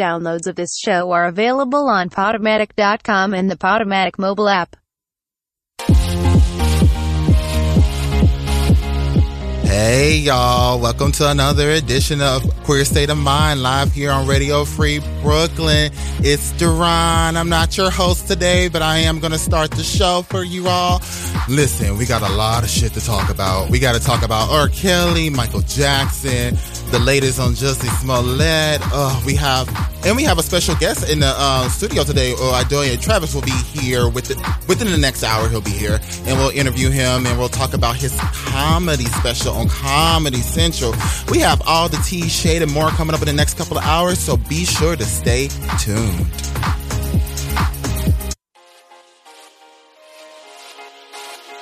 Downloads of this show are available on Podomatic.com and the Podomatic mobile app. Hey y'all, welcome to another edition of Queer State of Mind live here on Radio Free Brooklyn. It's Duran. I'm not your host today, but I am going to start the show for you all. Listen, we got a lot of shit to talk about. We got to talk about R. Kelly, Michael Jackson, the latest on Jussie Smollett. Uh, we have, and we have a special guest in the uh, studio today. Uh, Idoia Travis will be here within, within the next hour. He'll be here and we'll interview him and we'll talk about his comedy special on Comedy Central. We have all the tea, shade, and more coming up in the next couple of hours, so be sure to stay tuned.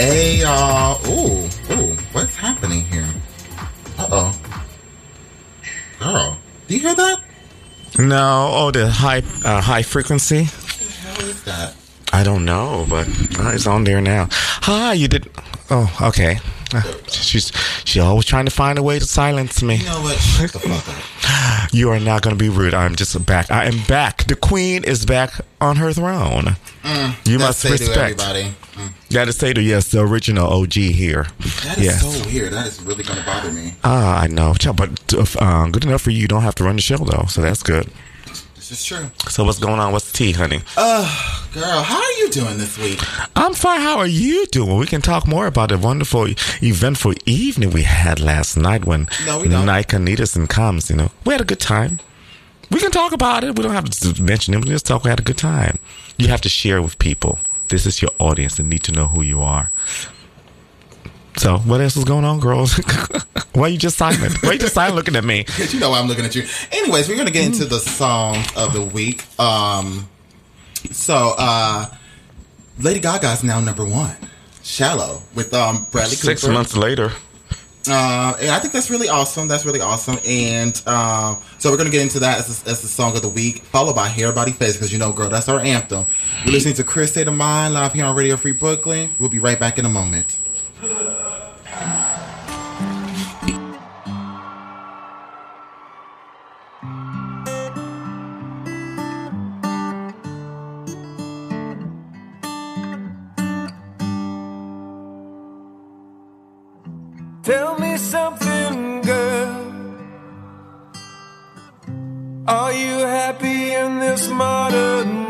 Hey y'all. Ooh, ooh, what's happening here? Uh oh. Girl, do you hear that? No, oh, the high uh, high frequency. What the hell is that? I don't know, but uh, it's on there now. Hi, you did. Oh, okay. Uh, she's she always trying to find a way to silence me. You know what? Shut the fuck up. You are not going to be rude. I'm just back. I am back. The queen is back on her throne. Mm, you must respect. everybody. Mm. Got to say to yes, the original OG here. That is yes. so weird. That is really going to bother me. Ah, I know, but uh, good enough for you. You don't have to run the show though, so that's good. This is true. So what's going on? What's the tea, honey? Uh, girl, how are you doing this week? I'm fine. How are you doing? We can talk more about the wonderful, eventful evening we had last night when No. Nike Nidison comes. You know, we had a good time. We can talk about it. We don't have to mention it. We just talk. We had a good time. You have to share with people. This is your audience and need to know who you are. So, what else is going on, girls? Why are you just silent? Why are you just silent looking at me? Because you know why I'm looking at you. Anyways, we're gonna get into the song of the week. Um, so uh, Lady Gaga is now number one. Shallow with um Bradley Six Cooper. months later. Uh, and I think that's really awesome. That's really awesome. And um, so we're gonna get into that as, as the song of the week, followed by Hair Body Face, because you know, girl, that's our anthem. You're listening to Queer State of Mind live here on Radio Free Brooklyn. We'll be right back in a moment. Tell me something, girl. Are you happy in this modern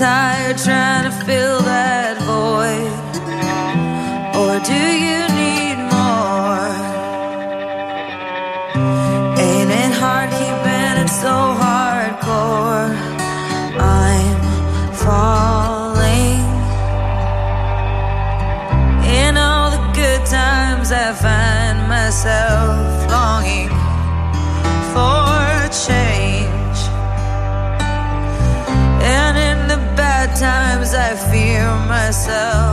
Aren't you myself.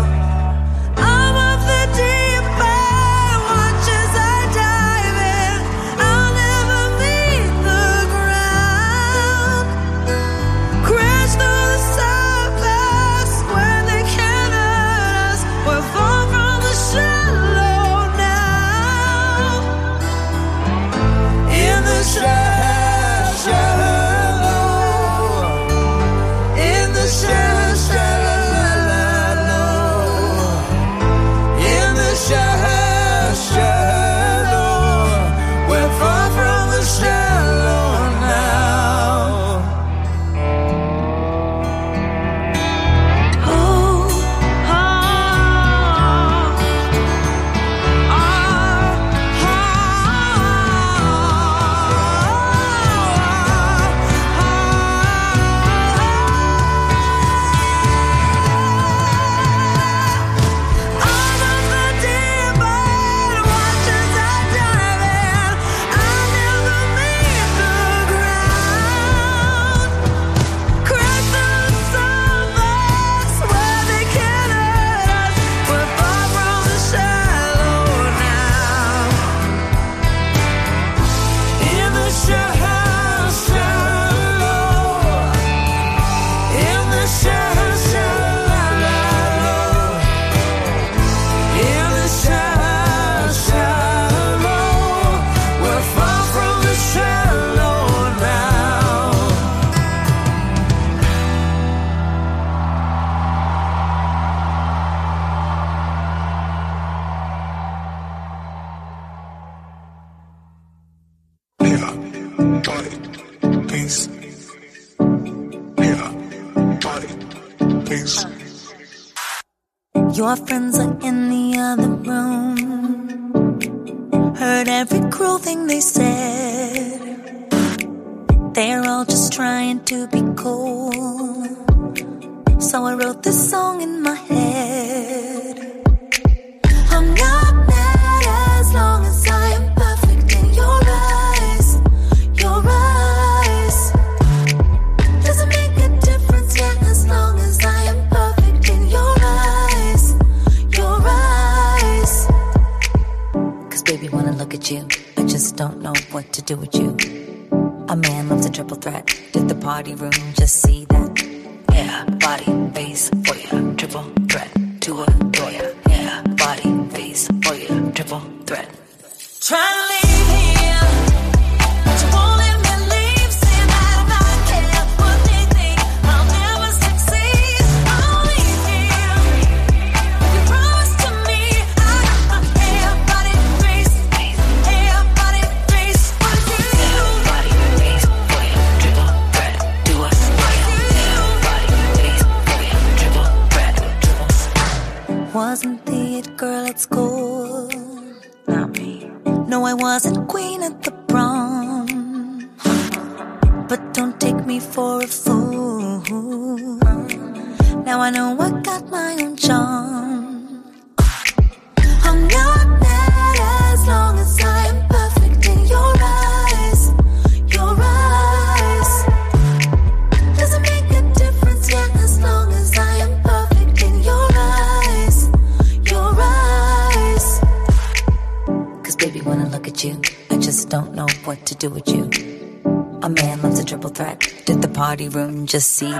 Just see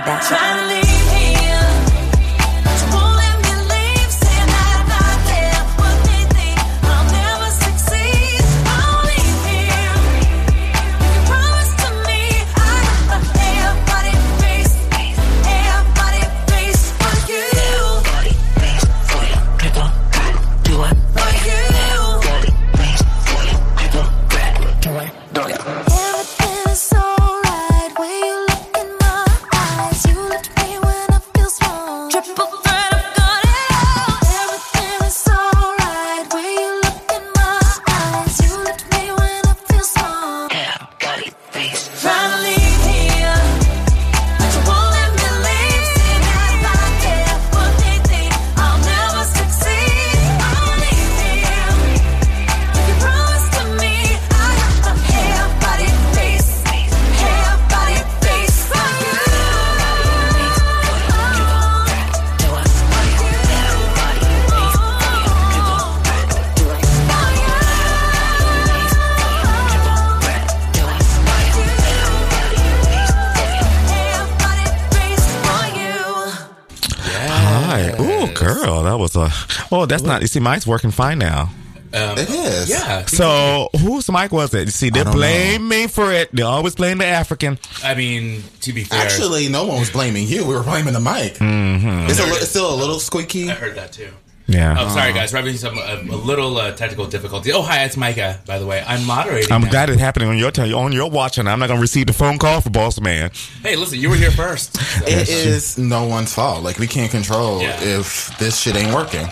Oh, that's not. You see, mic's working fine now. It is. Yeah. So, whose mic was it? You see, they I don't blame me for it. They always blame the African. I mean, to be fair, Actually, no one was blaming you. We were blaming the mic. Mm-hmm. It's, a, li- it's still a little squeaky. I heard that too. Yeah. Oh, sorry guys, we're having some a, a little uh, technical difficulty. Oh, hi, it's Micah. By the way, I'm moderating. I'm now. glad it's happening on your time, on your watch, and I'm not gonna receive the phone call for boss man. Hey, listen, you were here first. So- It is no one's fault. Like we can't control Yeah. if this shit ain't working.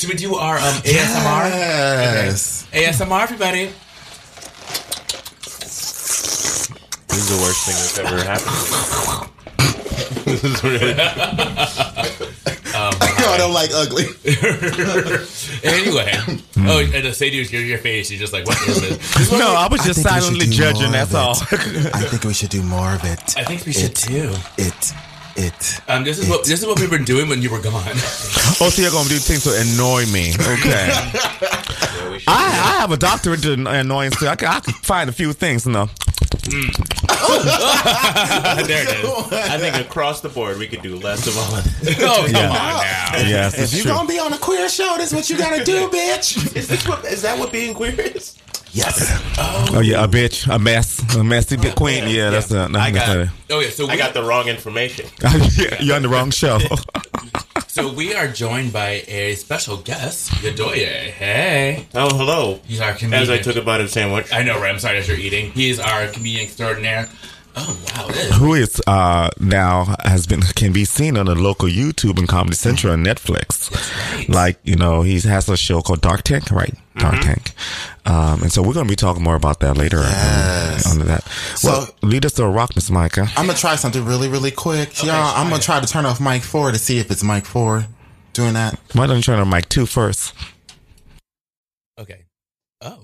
Ooh, ooh, should we do our um, ASMR? Yes. ASMR, everybody. This is the worst thing that's ever happened. this is really, I don't like ugly. Anyway, oh, and the say to your, your face, you're just like, what is this? This No, we- I was just think we should silently judging. That's all. I think we should do more of it. I think we should It- too. It. It. Um, this is what this is what we've been doing when you were gone. oh, so you're gonna do things to annoy me? Okay. I, I have a doctorate in annoyance too. I can, I can find a few things, you know. there it is. I think across the board we could do less of all of this. oh, come Yeah. on now. Yes, If it's you true. gonna be on a queer show, this is what you gotta do, bitch. Is this what? Is that what being queer is? Yes. Oh yeah, a bitch, a mess, a messy big queen. Yeah, that's uh, I that's got- Oh yeah, so we I got the wrong information. you're on the wrong show. So we are joined by a special guest, Yadoye. Hey. Oh, hello. He's our comedian. As I took a bite of the sandwich. I know, right? I'm sorry as you're eating. He's our comedian extraordinaire. Oh, wow. Who is uh, now has been can be seen on the local YouTube and Comedy Central and Netflix. Like you know, he has a show called Dark Tank, right? Dark Tank. Um, and so we're going to be talking more about that later. Yes. On, on that. Well, lead us to a rock, Miss Micah. I'm gonna try something really, really quick, y'all. I'm gonna try to turn off mic four to see if it's mic four doing that. Why don't you turn on mic two first? okay. Oh.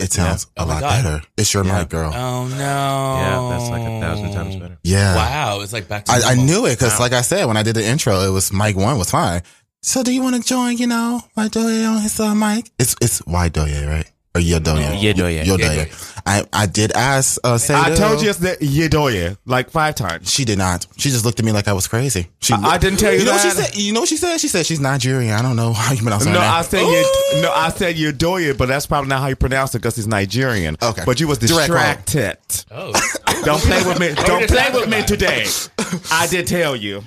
It sounds Oh a lot God. better. It's your mic, girl. Oh, no. Yeah, that's like a thousand times better. yeah. Wow. It's like back to I, I knew it because, like I said, when I did the intro, it was mic one was fine. So, do you want to join? You know, my Doye on his uh, mic. It's it's Y Doye, right? Or Yodoye? Yedoye. Yodoye. I I did ask. Uh, say I told you it's the Yedoye like five times. She did not. She just looked at me like I was crazy. She, I- I didn't tell you you that. know what she said? You know what she said? She said she's Nigerian. I don't know how you pronounce her No, name. I said you. No, I said Yedoye, but that's probably not how you pronounce it because he's Nigerian. Okay. but you was distracted. Oh. Don't play with me. Don't play with me today. I did tell you.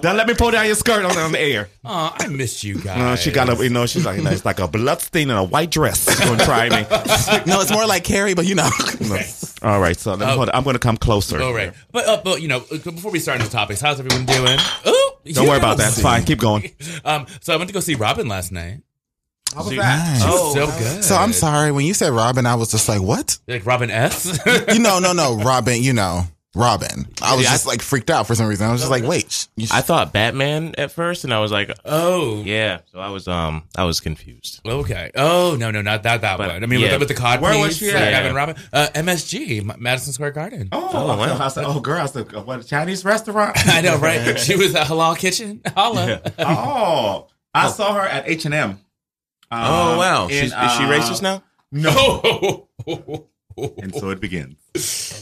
Don't let me pull down your skirt on, on the air. Oh, I missed you guys. No, she got a, you know, she's like, you know, it's like a blood stain and a white dress. She's gonna try me. no, it's more like Carrie, but you know. All right, so let me, Oh. hold on. I'm gonna come closer. All right. But, uh, but, you know, before we start into topics, how's everyone doing? Ooh, Don't worry about that. It's fine. Keep going. Um, so I went to go see Robyn last night. How was Nice. Oh, so good. So I'm sorry when you said Robyn, I was just like, what? Like Robin S. You know, no, no, Robyn. You know, Robyn. I was Yeah, I- just like freaked out for some reason. I was just like, wait. sh- sh- I thought Batman at first, and I was like, oh, yeah. So I was um, I was confused. Okay. Oh no, no, not that that But, one. I mean, yeah. with, the, with the cod Where was piece, she like at? Gavin Robyn, uh, MSG, M- Madison Square Garden. Oh, Oh, wow. I said, oh, girl, I said, what, a Chinese restaurant? I know, right? she was at Halal Kitchen. Holla. oh, I saw her at H and M. Oh wow, in, She's, is she uh, racist now? No, Oh. and so it begins.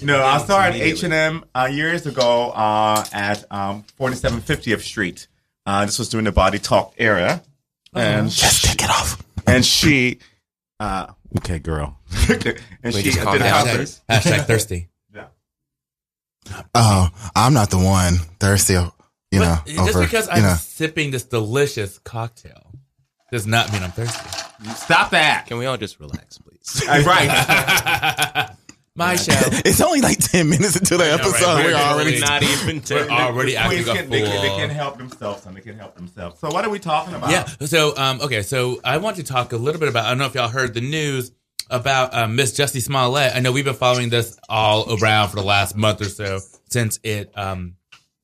No, I saw at H and M uh, years ago uh, at um, 4750th Street. Uh, this was during the Body Talk era, and just take it off. and she, uh, okay, girl, and she just did a down. concert. Hashtag, hashtag thirsty. Yeah. Oh, I'm not the one thirsty. You know, But just over, because I'm know. sipping this delicious cocktail does not mean I'm thirsty. Stop that! Can we all just relax, please? right. My show. It's only like ten minutes into the know, right? episode. We're We're already. not even. We're already acting Queens a can, they, can, they can help themselves, and they can help themselves. So, what are we talking about? Yeah. So, um, okay. So, I want to talk a little bit about. I don't know if y'all heard the news about um, Miss Jussie Smollett. I know we've been following this all around for the last month or so since it um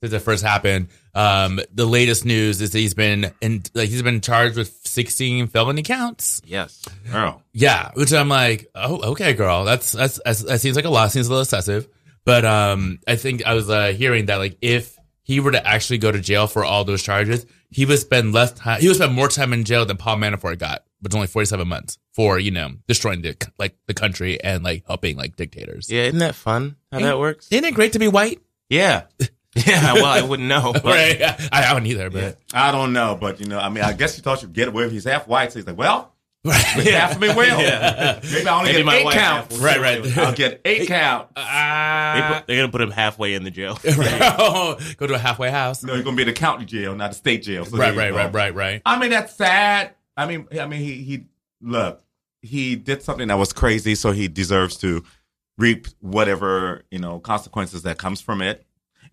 since it first happened. Um, the latest news is that he's been in like he's been charged with 16 felony counts. Yes. girl. Yeah, which I'm like, oh, okay, girl, that's that's, that's that seems like a lot. Seems a little excessive, but um, I think I was uh, hearing that like if he were to actually go to jail for all those charges, he would spend less time. He would spend more time in jail than Paul Manafort got, which is only 47 months for you know destroying the like the country and like helping like dictators. Yeah, isn't that fun? How that works? Isn't it great to be white? Yeah. Yeah. Well, I wouldn't know. but- Right? I, I wouldn't either, but I don't know, but you know, I mean, I guess you thought you'd get away with He's half white, so he's like, well, right. half of me will. Maybe I only Maybe get my eight wife count. half Right, right. I'll get eight count. They Ah. put, they're gonna put him halfway in the jail. go to a halfway house. No, you're gonna be in the county jail, not the state jail. So Right, right, go. right, right, right. I mean, that's sad. I mean, I mean, he he look, he did something that was crazy, so he deserves to reap whatever you know consequences that comes from it.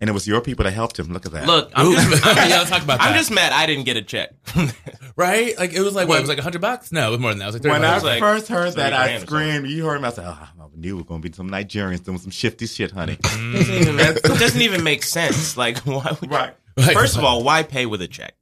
And it was your people that helped him. Look at that. Look, I'm just, I'm, Yeah, talk about I'm just mad I didn't get a check. Right? Like it was like what? It was like a hundred bucks? No, it was more than that. It was like 30 when I bucks. like first heard that, I screamed. You heard me. I said, oh, I knew it was gonna be some Nigerians doing some shifty shit, honey. doesn't even, it doesn't even make sense. Like, why would right. Right. First of all, why pay with a check?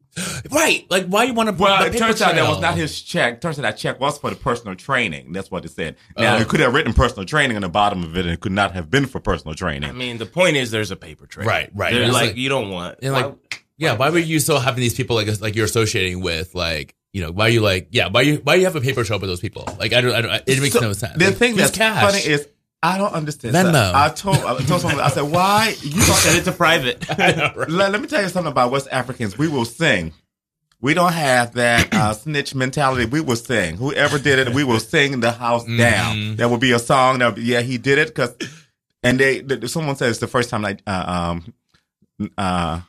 Right? Like why you want to? Well, the it paper turns out that was not his check. Turns out that check was for the personal training. That's what it said. Now, Oh. it could have written personal training on the bottom of it, and it could not have been for personal training. I mean, the point is, there's a paper trail. Right, right. Like, like- you don't want. And why- like, yeah, why were you still having these people like like you're associating with like you know why you like yeah why you why you have a paper trail with those people like I don't I don't it makes So, no sense. The Like, thing use that's cash. funny is I don't understand. So Venmo. I told I told someone I said why you said don't, it's a private. Know, right? let, let me tell you something about West Africans. We will sing. We don't have that uh, snitch mentality. We will sing. Whoever did it, we will sing the house Mm-hmm. down. There will be a song that, yeah, he did it because, and they, th- someone says the first time like, uh, um, uh,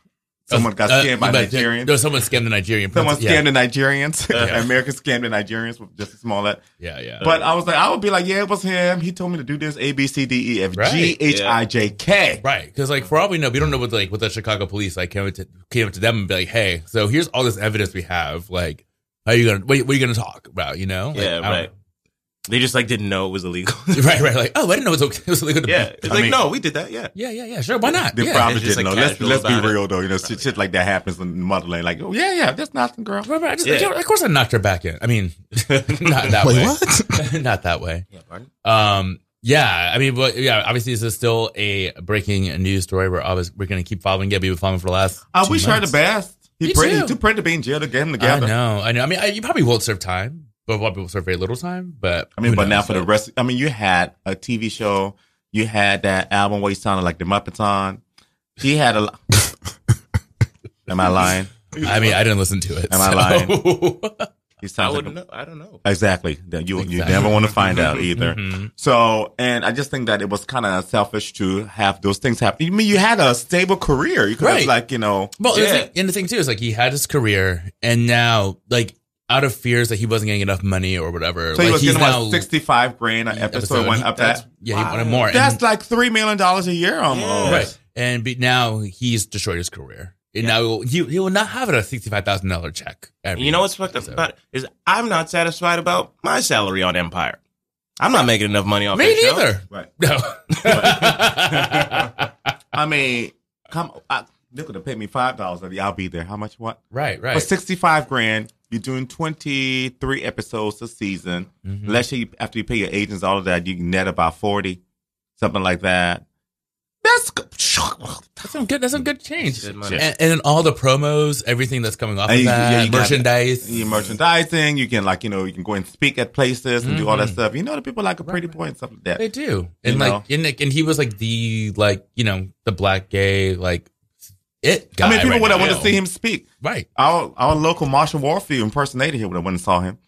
Someone got Uh, scammed by Nigerians. No, someone scammed the Nigerian. Someone scammed yeah. the Nigerians. America scammed the Nigerians with Jussie Smollett. Yeah, yeah. But I was like, I would be like, yeah, it was him. He told me to do this A B C D E F G H I J K. Right. G H I J K. Right, because like for all we know, we don't know what like what the Chicago police like came to came up to them and be like, "Hey, so here's all this evidence we have. Like, how you gonna what, what are you gonna talk about? You know? Like, Yeah, right. They just like didn't know it was illegal. right, right. Like, oh, I didn't know it was okay. It was illegal. To yeah, it's I like mean- no, we did that. Yeah, yeah, yeah, yeah. Sure, why not? They yeah. probably just, didn't like, know. Let's, let's be about it. real though. You know, shit, shit like that happens in the motherland. Like, oh yeah, yeah, that's nothing, girl. Right, right. I just- Yeah. Of course, I knocked her back in. I mean, not that Wait, way. what? not that way. yeah, pardon? Um, yeah, I mean, but yeah, obviously, this is still a breaking news story. We're always we're gonna keep following it. We've been following for the last. I two wish her the best. He Me pretty, too. he's too pretty to be in jail to get him I together. know, I know. I mean, I, you probably won't serve time, but probably people serve very little time. But I mean, but knows? now for the rest, I mean, you had a TV show, you had that album where he sounded like the Muppets on. He had a. Am I lying? I mean, I didn't listen to it. Am I so- lying? He I sounds like wouldn't a- know. I don't know. exactly. That you you never want to find out either. Mhm. So, and I just think that it was kind of selfish to have those things happen. I mean, you had a stable career. You could Right. have like you know. Well, the thing, and the thing too is like he had his career, and now like out of fears that he wasn't getting enough money or whatever, So he like was he's getting now what, sixty-five grand an episode, went up That's- that. Yeah, he wanted more. That's and, like three million dollars a year almost. right. And be, now he's destroyed his career. And now he he will not have a sixty five thousand dollar check. Every You know what's fucked up episode. about it is I'm not satisfied about my salary on Empire. I'm not making enough money off Me that show. Right. No. I mean, come. I, they could have paid me five dollars. I'll be there. How much? What? right, right. For sixty-five grand, you're doing twenty-three episodes a season. Mhm. Let's say you, after you pay your agents all of that, you can net about forty, something like that. That's good. That's some good. That's some good change. Good. And, and then all the promos, everything that's coming off And of you- that, yeah, you got- merchandise. Your merchandising, you can like you know you can go and speak at places and do all that Mhm. stuff. You know the people like a pretty boy and stuff like that. They do, and know? like, and, like- and he was like the like you know the black gay like it. Guy I mean, people right would have now. wanted to see him speak. Right. Our our local Marsha Warfield impersonator here would have went and saw him.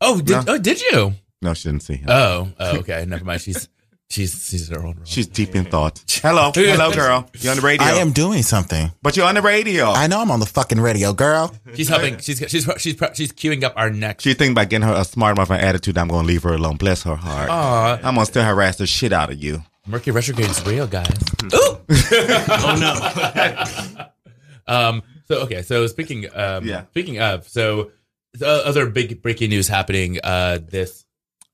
Oh, did No. oh did you? No, she didn't see him. Oh, oh okay. Never mind. She's she's she's her own role. She's deep in thought. Hello, hello, girl. You're on the radio. I am doing something. but you're on the radio. I know I'm on the fucking radio, girl. She's helping. She's she's she's she's, she's queuing up our next. she think by getting her a smart enough attitude, I'm gonna leave her alone. Bless her heart. Aw, I'm gonna still harass the shit out of you. Mercury retrograde is real, guys. Oh no. Um. So okay. So speaking. Um. Yeah. Speaking of. So the other big breaking news happening. Uh. This.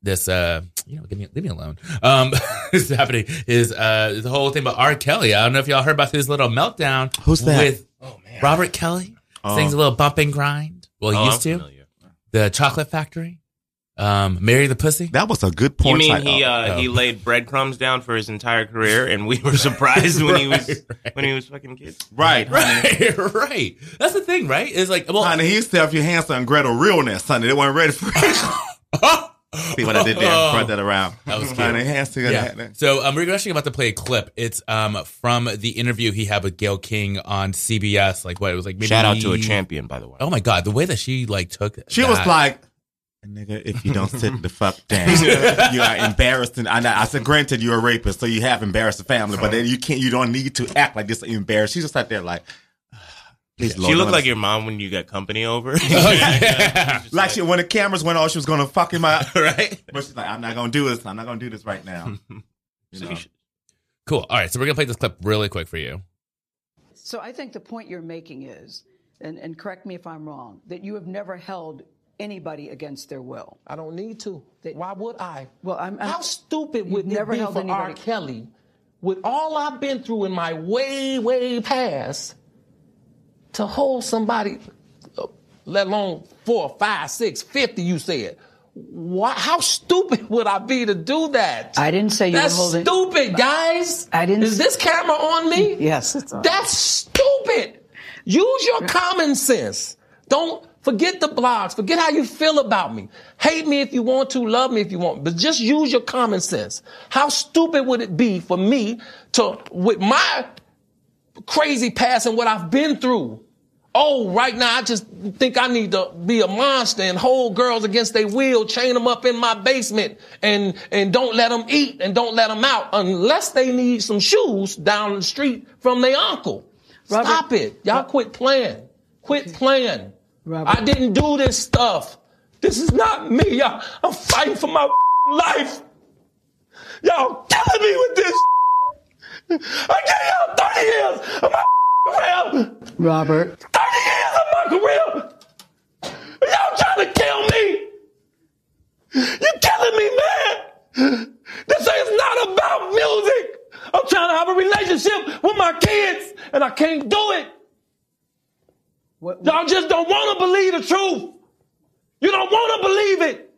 This. Uh. You know. Leave me, leave me alone. Um. this is happening is uh the whole thing about R. Kelly. I don't know if y'all heard about his little meltdown. Who's that? With oh, man. Robert Kelly. Sings a little bump and grind. Well, he Oh, used I'm to. familiar. The Chocolate Factory. Um. Marry the Pussy. That was a good You point. mean he oh, uh, oh. he laid breadcrumbs down for his entire career, and we were surprised when he was when he was fucking kids. right, honey. Right, right. That's the thing, right? It's like, well, honey, he used to have your Hansel and Gretel realness, honey. They weren't ready for it. See what I did there? Spread that around. That was cute. Honey, Hansel and yeah. So um, we're actually about to play a clip. It's um from the interview he had with Gayle King on CBS. Like what it was like. Maybe Shout out to a champion, by the way. Oh my god, the way that she like took. She was that- like, nigga, if you don't sit the fuck down, you are embarrassing. I, know- I said, granted, you're a rapist, so you have embarrassed the family, but then you can't, you don't need to act like this embarrassed. She's just sat there like, please, Lord, She looked like your mom when you got company over. Like she, when the cameras went off, she was gonna fuck him out. right. But she's like, I'm not gonna do this. I'm not gonna do this right now. You know? Cool. All right, so we're gonna play this clip really quick for you. So I think the point you're making is, and, and correct me if I'm wrong, that you have never held anybody against their will. I don't need to. Why would I? Well, I'm, I'm How stupid would it never be for R. anybody- Kelly, with all I've been through in my way, way past, to hold somebody, let alone four, five, six, fifty? You said. Why, how stupid would I be to do that? I didn't say you That's were holding. stupid, guys. I didn't- Is this camera on me? Yes, it's on. That's stupid. Use your common sense. Don't forget the blogs. Forget how you feel about me. Hate me if you want to, love me if you want, but just use your common sense. How stupid would it be for me to, with my crazy past and what I've been through, Oh, right now I just think I need to be a monster and hold girls against their will, chain them up in my basement and, and don't let them eat and don't let them out unless they need some shoes down the street from their uncle. Robert- Stop it. Y'all quit playing. Quit playing. Robert. I didn't do this stuff. This is not me. Y'all, I'm fighting for my life. Y'all killing me with this. I gave y'all 30 years of my career. Robert. 30 years of my career. Y'all trying to kill me. You're killing me, man. This is not about music. I'm trying to have a relationship with my kids, and I can't do it. What, Y'all just don't want to believe the truth. You don't want to believe it.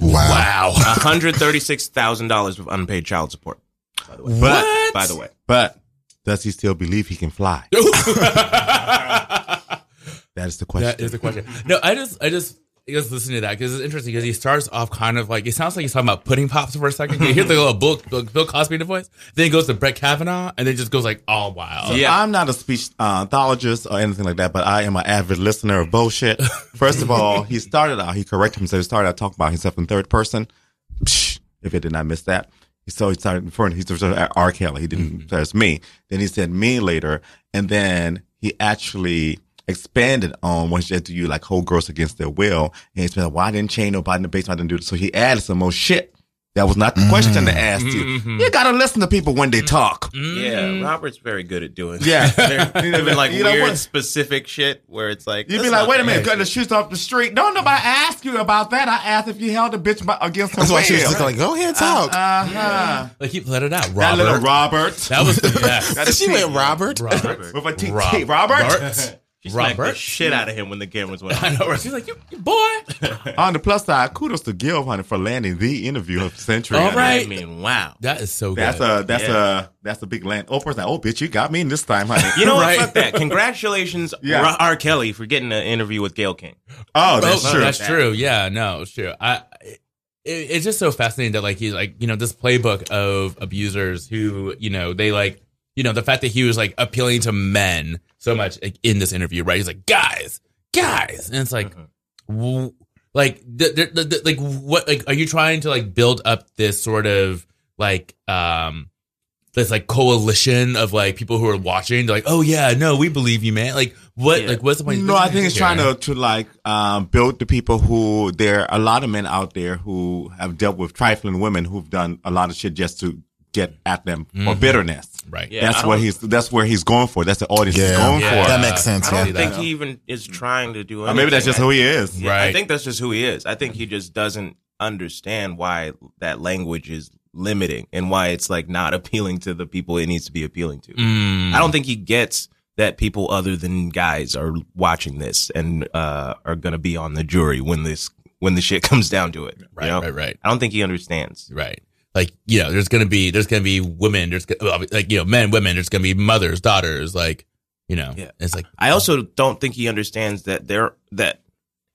Wow. Wow. hundred thirty-six thousand dollars of unpaid child support. By the way. But By the way, but does he still believe he can fly? that is the question. That is the question. No, I just, I just, I just listen to that because it's interesting because he starts off kind of like it sounds like he's talking about pudding pops for a second. You hear the little Bill, Bill, Bill Cosby in the voice, then he goes to Brett Kavanaugh, and then just goes like all wild. Yeah. I'm not a speech uh, pathologist or anything like that, but I am an avid listener of bullshit. First of all, he started out, he corrected himself. He started out talking about himself in third person. Psh, if it did not miss that. So he started referring, he started at R. Kelly. He didn't say it's me. Then he said me later. And then he actually expanded on what he said to you, like hold girls against their will. And he said, why didn't chain nobody in the basement? I didn't do this. So he added some more shit. That was not the question to mm-hmm. ask you. Mm-hmm. You gotta listen to people when they mm-hmm. talk. yeah, Robert's very good at doing. Yeah. Very- even like You weird what? specific shit where it's like You'd be like, wait a minute, way cut the shoes off the street. Don't nobody ask you about that. I asked if you held a bitch by- against her That's why she was looking like, go ahead, uh-huh. talk. Uh-huh. Like he let it out. Robert. That little Robert. That was the best. She went T. Robert. Robert. With a T. Robert. Bart. She smacked the Robert. shit out of him when the cameras went I know. right? She's like, you, you boy. On the plus side, kudos to Gil honey for landing the interview of the century. All right. I mean, wow. That is so good. That's a that's Yeah. a that's a big land. Oprah's like, oh bitch, you got me in this time, honey. You know Right. what? Fuck that. Congratulations, Yeah. R. R. Kelly, for getting an interview with Gayle King. oh, that's Oh, true. That's true. Yeah, no, it's true. I, it, it's just so fascinating that like he's like you know this playbook of abusers who you know they like you know the fact that he was like appealing to men so much like, in this interview, right? He's like guys, guys, and it's like, w- like the, the, the, the- like what like are you trying to like build up this sort of like um this like coalition of like people who are watching? They're like, oh yeah, no, we believe you, man. Like what? Yeah. Like what's the point? No, I think it's trying to to like um, build the people who there are a lot of men out there who have dealt with trifling women who've done a lot of shit just to get at them for bitterness. Right. Yeah, that's I what he's that's where he's going for. That's the audience he's Yeah, going Yeah. for. that makes sense. I don't Yeah. think he even is trying to do Or anything. maybe that's just who he is. Yeah, Right. I think that's just who he is. I think he just doesn't understand why that language is limiting and why it's like not appealing to the people it needs to be appealing to. Mm. I don't think he gets that people other than guys are watching this and uh, are going to be on the jury when this when the shit comes down to it. you Right, know? right, right. I don't think he understands. Right. Like, you know, there's going to be, there's going to be women, there's gonna- well, like, you know, men, women, there's going to be mothers, daughters, like, you know, Yeah. it's like, I oh. also don't think he understands that they're that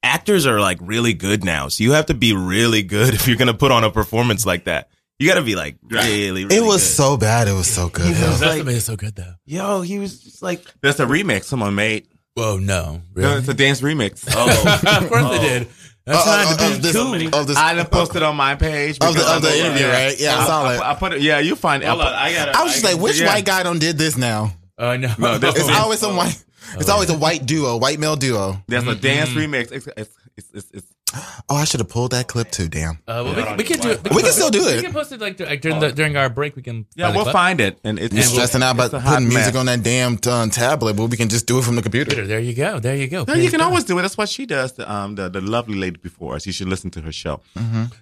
actors are like really good now. So you have to be really good if you're going to put on a performance like that. You got to be like really, really It was good. so bad. It was so good. He was like- like, so good though. Yo, he was just like, That's a remix someone made. Whoa, no. No, It's a dance remix. oh, of course they oh. did. That's Uh, not uh, the of big this, two. of this, I done posted on my page of the, because of the I- interview, right? Yeah, I saw I. I put it. Yeah, you find. hold I on, I got. I was just like, which Yeah. white guy done did this now? Oh, no. No, this- It's always some white. It's always a white duo, white male duo. There's a dance remix. It's, it's, it's, it's, it's Oh, I should have pulled that clip too. Damn. Uh, well, we, can- we can do it. We can still do it. We can post it like, like during, the, during our break. We can. yeah, we'll clip. find it. And it's You're stressing out about it's a hot putting music on that damn uh, tablet, but we can just do it from the computer. There you go. There you go. No, you can always do it. That's what she does. The um the, the lovely lady before us. You should listen to her show.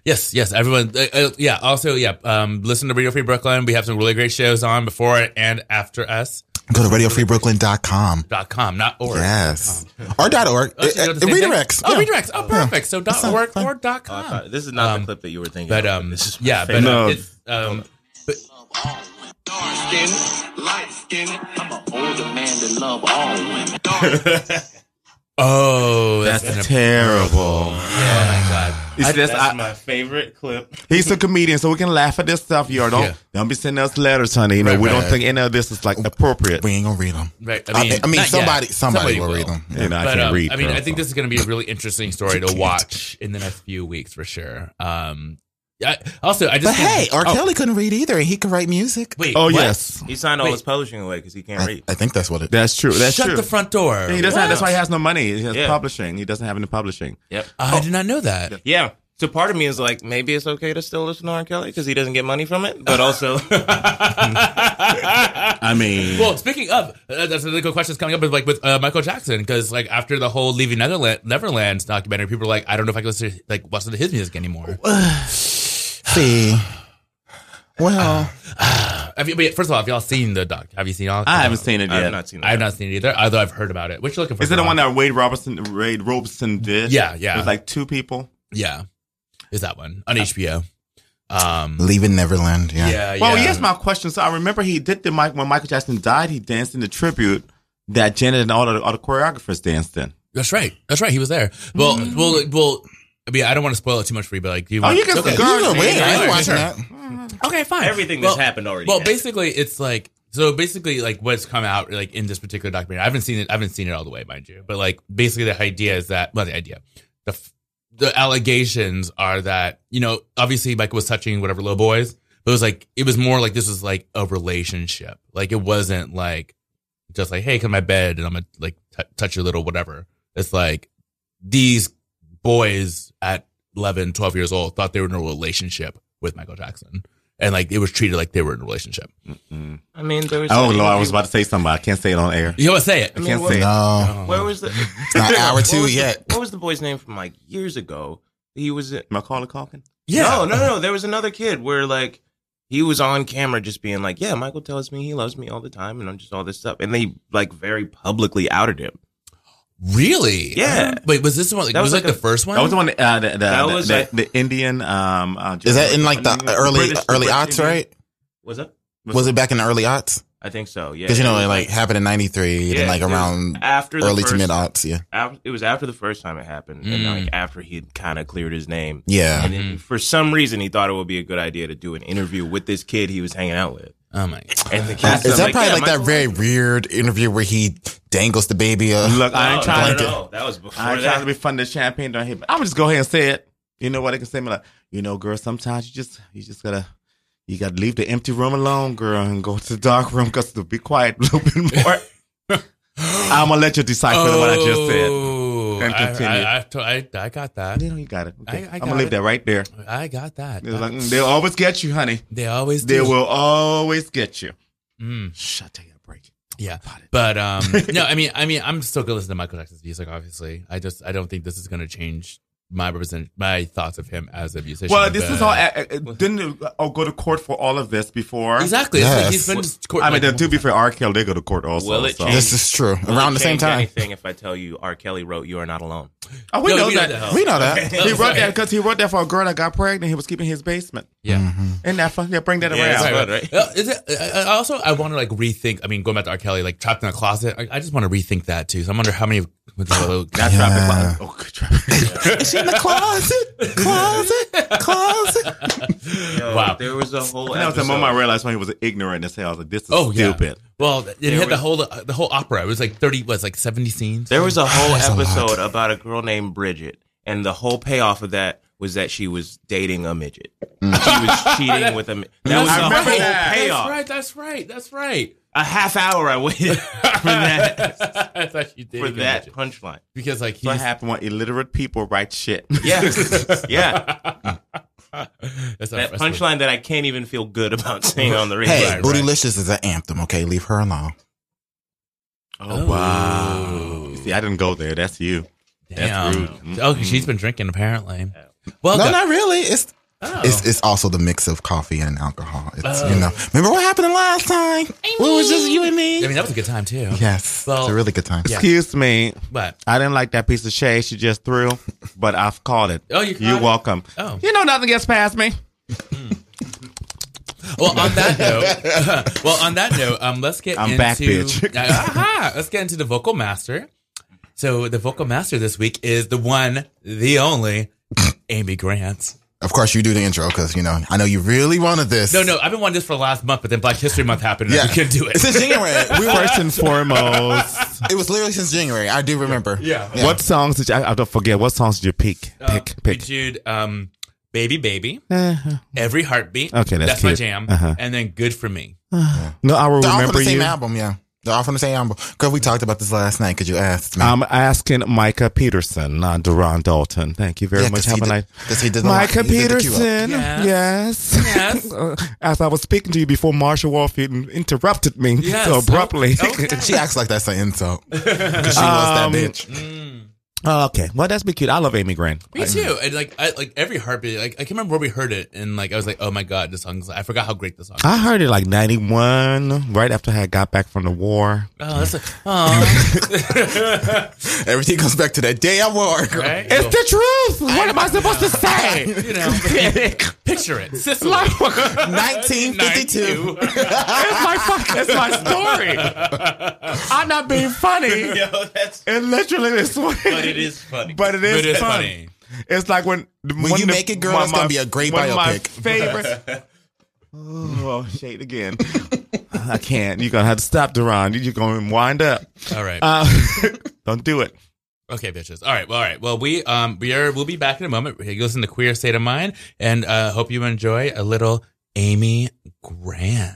Yes, yes, everyone. Uh, uh, yeah. Also, yeah. Um, listen to Radio Free Brooklyn. We have some really great shows on before and after us. Go to radiofreebrooklyn.com. Dot com, not org. Yes. Or dot .org. Oh, so It, it the same thing? redirects. Oh, Yeah. redirects. Oh, perfect. So dot fine, org fine. or dot Oh, com. thought- this is not Um, the clip that you were thinking. But of, um, this is yeah, but No. uh, it's um, but Dark skin, light skin. I'm an older man that love all women. Dark oh, that's, That's an- terrible. Oh my god. It's just, That's I- my favorite clip. he's a comedian, so we can laugh at this stuff. You don't Yeah. don't be sending us letters, honey. You know Right, we right. don't think any of this is like appropriate. We ain't gonna read them. Right. I mean, I mean, not somebody, yet. somebody, will read them. You know, I can't um, read. I mean, girl, I think so. this is going to be a really interesting story to watch in the next few weeks for sure. Um, I, also, I just But hey, R. oh, Kelly couldn't read either, and he could write music. Wait, Oh what? yes, He signed all Wait. his publishing away because he can't I, read. I think that's what it. that's true. That's Shut true. the front door. he doesn't. Have, that's why he has no money. He has Yeah. publishing. He doesn't have any publishing. Yep. I did not know that. Yeah. So part of me is like, maybe it's okay to still listen to R. Kelly because he doesn't get money from it, but also, I mean, Well, speaking of, uh, that's another good question that's coming up with like with uh, Michael Jackson because like after the whole Leaving Neverland, Neverland documentary, people were like, I don't know if I can listen to, like listen to his music anymore. See, well, Have you, but first of all, have y'all seen the doc? Have you seen all? I haven't seen it I yet. have not seen I have not seen it either. Although I've heard about it. What you looking for? Is it the one that Wade Robertson, Wade Robson did? Yeah, yeah. It was like two people. Yeah, is that one on HBO? Um, leaving Neverland. Yeah. yeah, yeah. Well, here's my question. So I remember he did the Mike when Michael Jackson died. He danced in the tribute that Janet and all the other choreographers danced in. That's right. That's right. He was there. Well, well, well. I mean, I don't want to spoil it too much for you, but like, do you Oh, want, you can okay. girl, You know, wait, Yeah, I yeah, ain't watching sure. that. Okay, fine. Everything well, that's happened already Well, happened. basically, it's like so. Basically, like what's come out like in this particular documentary. I haven't seen it. I haven't seen it all the way, mind you. But like, basically, the idea is that well, the idea, the the allegations are that you know, obviously, Michael was touching whatever little boys, but it was like it was more like this was like a relationship. Like it wasn't like just like hey, come to my bed and I'm gonna like t- touch your little whatever. It's like these boys at 11, 12 years old thought they were in a relationship with Michael Jackson. And like it was treated like they were in a relationship. I mean, there was. Oh an Lord, I was about to say something. but I can't say it on air. You want to say it? I can't what- say it. No, Where was the? it's not hour what two was the- yet. what was the boy's name from like years ago? He was. Macaulay Culkin. Yeah. No, no, no. There was another kid where like he was on camera just being like, "Yeah, Michael tells me he loves me all the time, and I'm just all this stuff," and they like very publicly outed him. Really? Yeah. Wait, was this the one? Like, That was, was like, like the a- first one? That was the one. That, uh, the, the, That the, was the, like- the Indian. Um, uh, Is that in like the early British- early British aughts, right? Was it? Was it back in the early aughts? I think so. Yeah, Because you know, It it like happened in '93, Yeah, and like around after the early to mid aughts. Yeah, af- it was after the first time it happened, and Mm. like after he'd kind of cleared his name. yeah. And then for some reason, he thought it would be a good idea to do an interview with this kid he was hanging out with. Oh my god. And the cast Is was that probably yeah, like that very weird interview where he dangles the baby? Uh, Look, I ain't trying no, to. no, no, that was before I ain't that. trying to be fun to champagne down here, but I'm just go ahead and say it. You know what? I can say me like, you know, girl. Sometimes you just, you just gotta, you gotta leave the empty room alone, girl, and go to the dark room because to be quiet a little bit more. I'm gonna let you decide decipher what I just said. And continue. I, I, to- I, I got that. You know, you got it. Okay. I- I I'm gonna leave it. that right there. I got that. It's like, mm, they'll always get you, honey. they always They do. will always get you. Mm. Shut take a break. Yeah, but um, no, I mean, I mean, I'm still gonna listen to Michael Jackson's music. Obviously, I just I don't think this is gonna change my represent my thoughts of him as a musician. Well, this is all. Uh, uh, didn't uh, go to court for all of this before? exactly. It's like Yes. he's been to court, I mean, like, to be fair, R. Kelly they go to court also. Will it so. change? this is true. Will Around it the same time. Anything if I tell you R. Kelly wrote "You Are Not Alone"? Oh, we No, know we know that. that. We know that. He Oh, wrote that because he wrote that for a girl that got pregnant. He was keeping his basement. yeah. Isn't that fun? Yeah, bring that Yeah, around. Right, right. right? Uh, is it, I I also, I want to like rethink. I mean, going back to R. Kelly, like trapped in a closet. I, I just want to rethink that too. So I wonder how many. With the, Not Yeah. dropping closet. Oh, good drop. Is she in the closet? Closet? Closet? Yo, Wow. there was a whole. that was the moment I realized when he was ignorant as hell. I was like, this is oh yeah. stupid. Well, it There had the whole uh, the whole opera. It was like thirty. Was like seventy scenes. There was a whole That's a episode about a girl named Bridget, and the whole payoff of that was that she was dating a midget. She was cheating with a. mi- That was I the remember whole that. payoff. That's right. That's right. That's right. A half hour I waited for that I thought you did for that punchline. because like That's what he's happened when illiterate people write shit. Yeah, yeah. that's That punchline that I can't even feel good about saying on the radio. Hey, Right, Bootylicious is an anthem. Okay, leave her alone. Oh, wow. See, I didn't go there. That's you. Damn. rude. Mm-hmm. Oh, she's been drinking apparently. Well, no, go- not really. It's Oh. it's it's also the mix of coffee and alcohol. It's you know. Remember what happened the last time? It was just you and me. I mean, that was a good time too. yes, Well, it's a really good time. yeah. Excuse me. But I didn't like that piece of shade she just threw, but I've called it. Oh, you you're it? welcome. Oh. You know nothing gets past me. well, on that note, well, on that note, um, let's get I'm into back, bitch. Aha! let's get into the vocal master. So the vocal master this week is the one, the only, Amy Grant. Of course, you do the intro because you know I know you really wanted this. No, no, I've been wanting this for the last month, but then Black History Month happened and Yeah, we couldn't do it. Since January, we were, First and foremost, it was literally since January. I do remember. Yeah. what songs did you, I, I don't forget, what songs did you pick? Uh, Pick, we pick. did um, Baby Baby, Uh-huh. Every Heartbeat. Okay, that's my cute. jam. Uh-huh. And then Good for Me. No, I will They're all remember from the same you. album, yeah. They're all from the same album. Because we talked about this last night because you asked me. I'm asking Micah Peterson, not Deron Dalton. Thank you very Yeah, much. 'cause he Have a did- nice. 'cause he did the Micah line- he did the cue. Peterson. Yes. Yes. Uh, As I was speaking to you before, Marsha Warfield interrupted me Yes. so abruptly. Okay. she acts like that's an insult. Because she was that Um, bitch. Oh, okay. Well, that's be cute. I love Amy Grant. Me too. And like, I, like every heartbeat. Like, I can't remember where we heard it, and like, I was like, "Oh my god, this song's." I forgot how great this song. is. I heard it like 91, right after I had got back from the war. Oh, that's like, oh, Everything comes back to that day at work. right? It's the truth. What am I supposed to say? you know, picture it, Sicily, 1952. It's my fuck. It's my story. I'm not being funny. Yo, that's It literally is. but it is funny. But it is, But it is fun. funny. It's like when When you make it, girl, it's gonna be a great one of my biopic. favorite. oh, shade again. I can't. You're gonna have to stop, Deron. You're gonna wind up. All right. Uh, don't do it. Okay, bitches. All right. Well, all right. Well, we um we are we'll be back in a moment. You listen to Queer State of Mind, and uh hope you enjoy a little Amy Grant.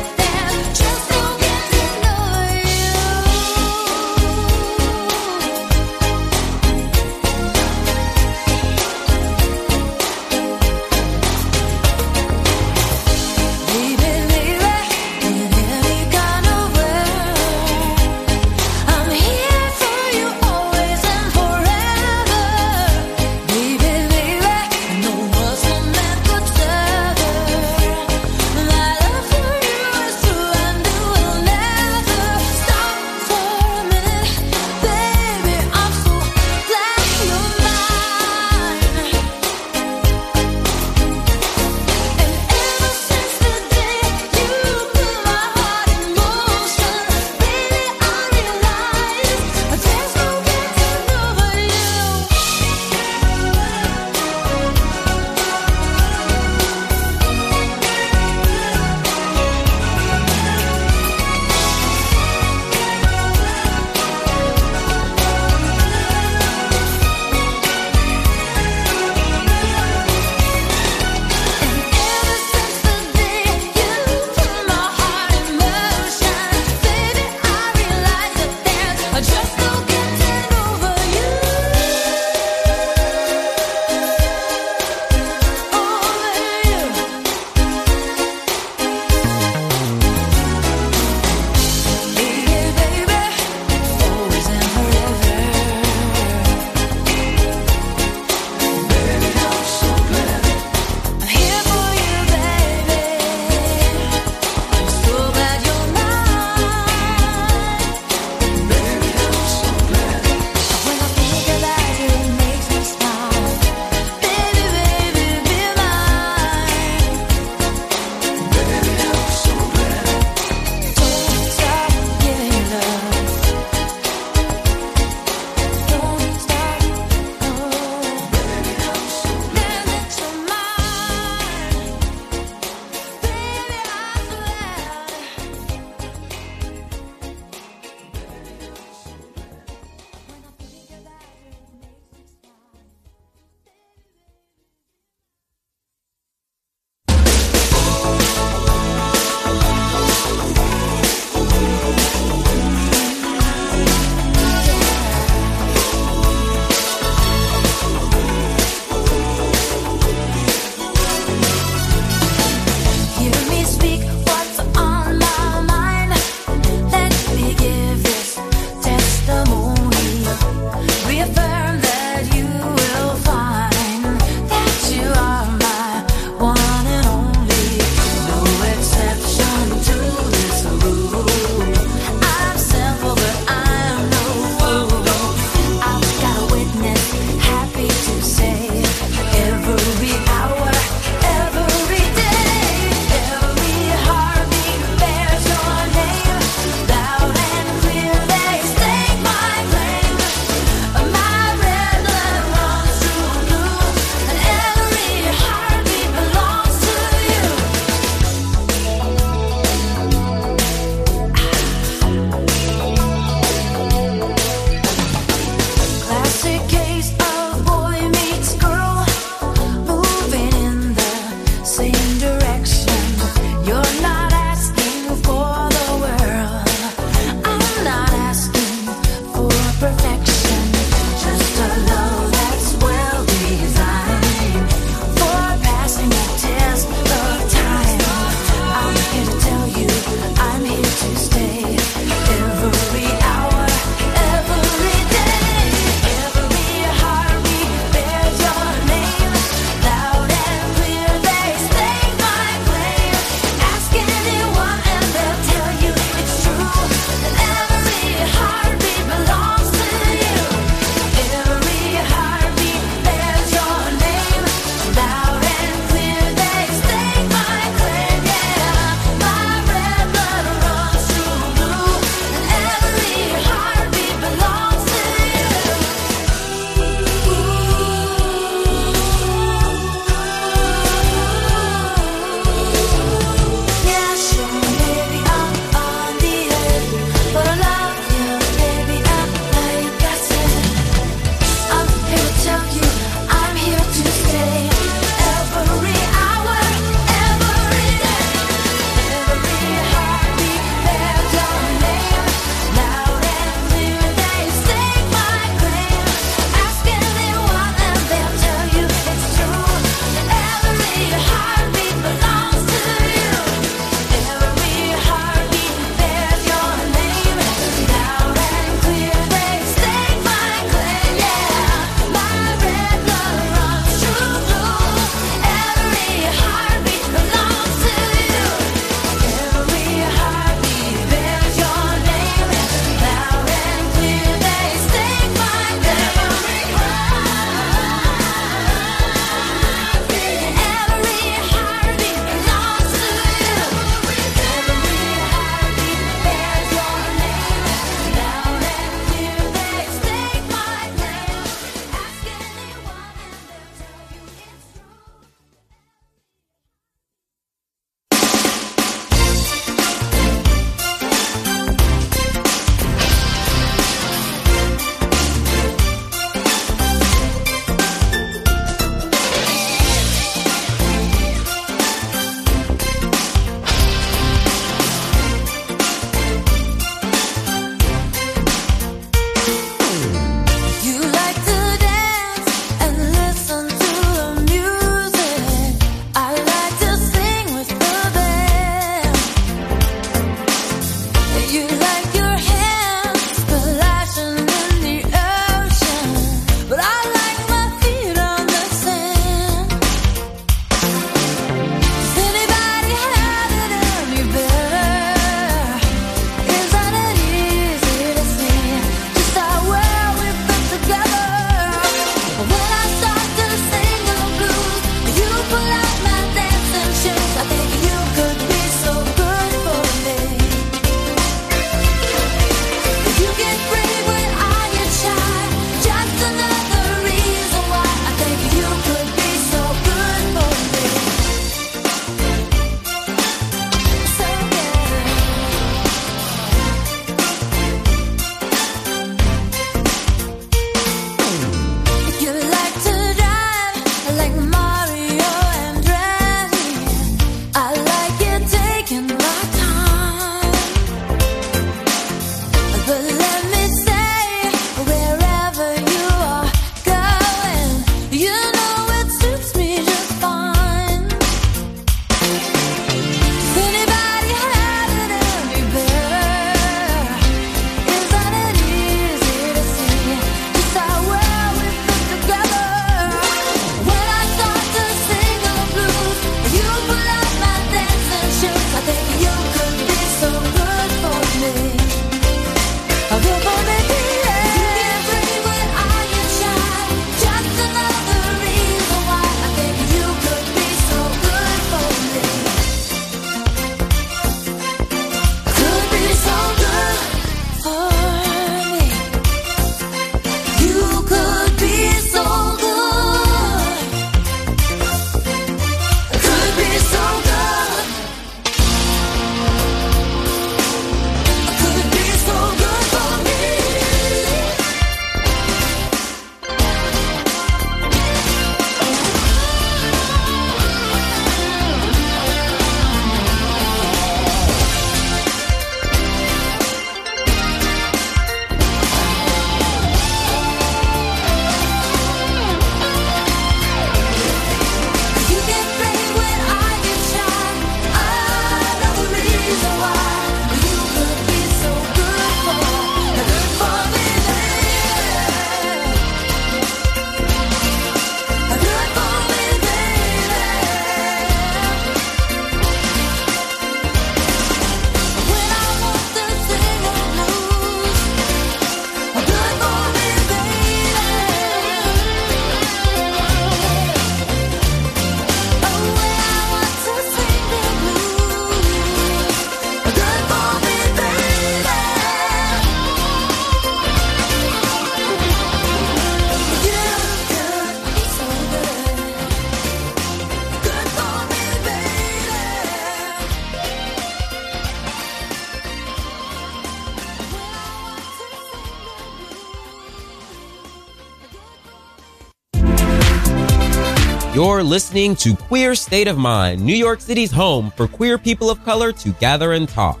You're listening to Queer State of Mind, New York City's home for queer people of color to gather and talk.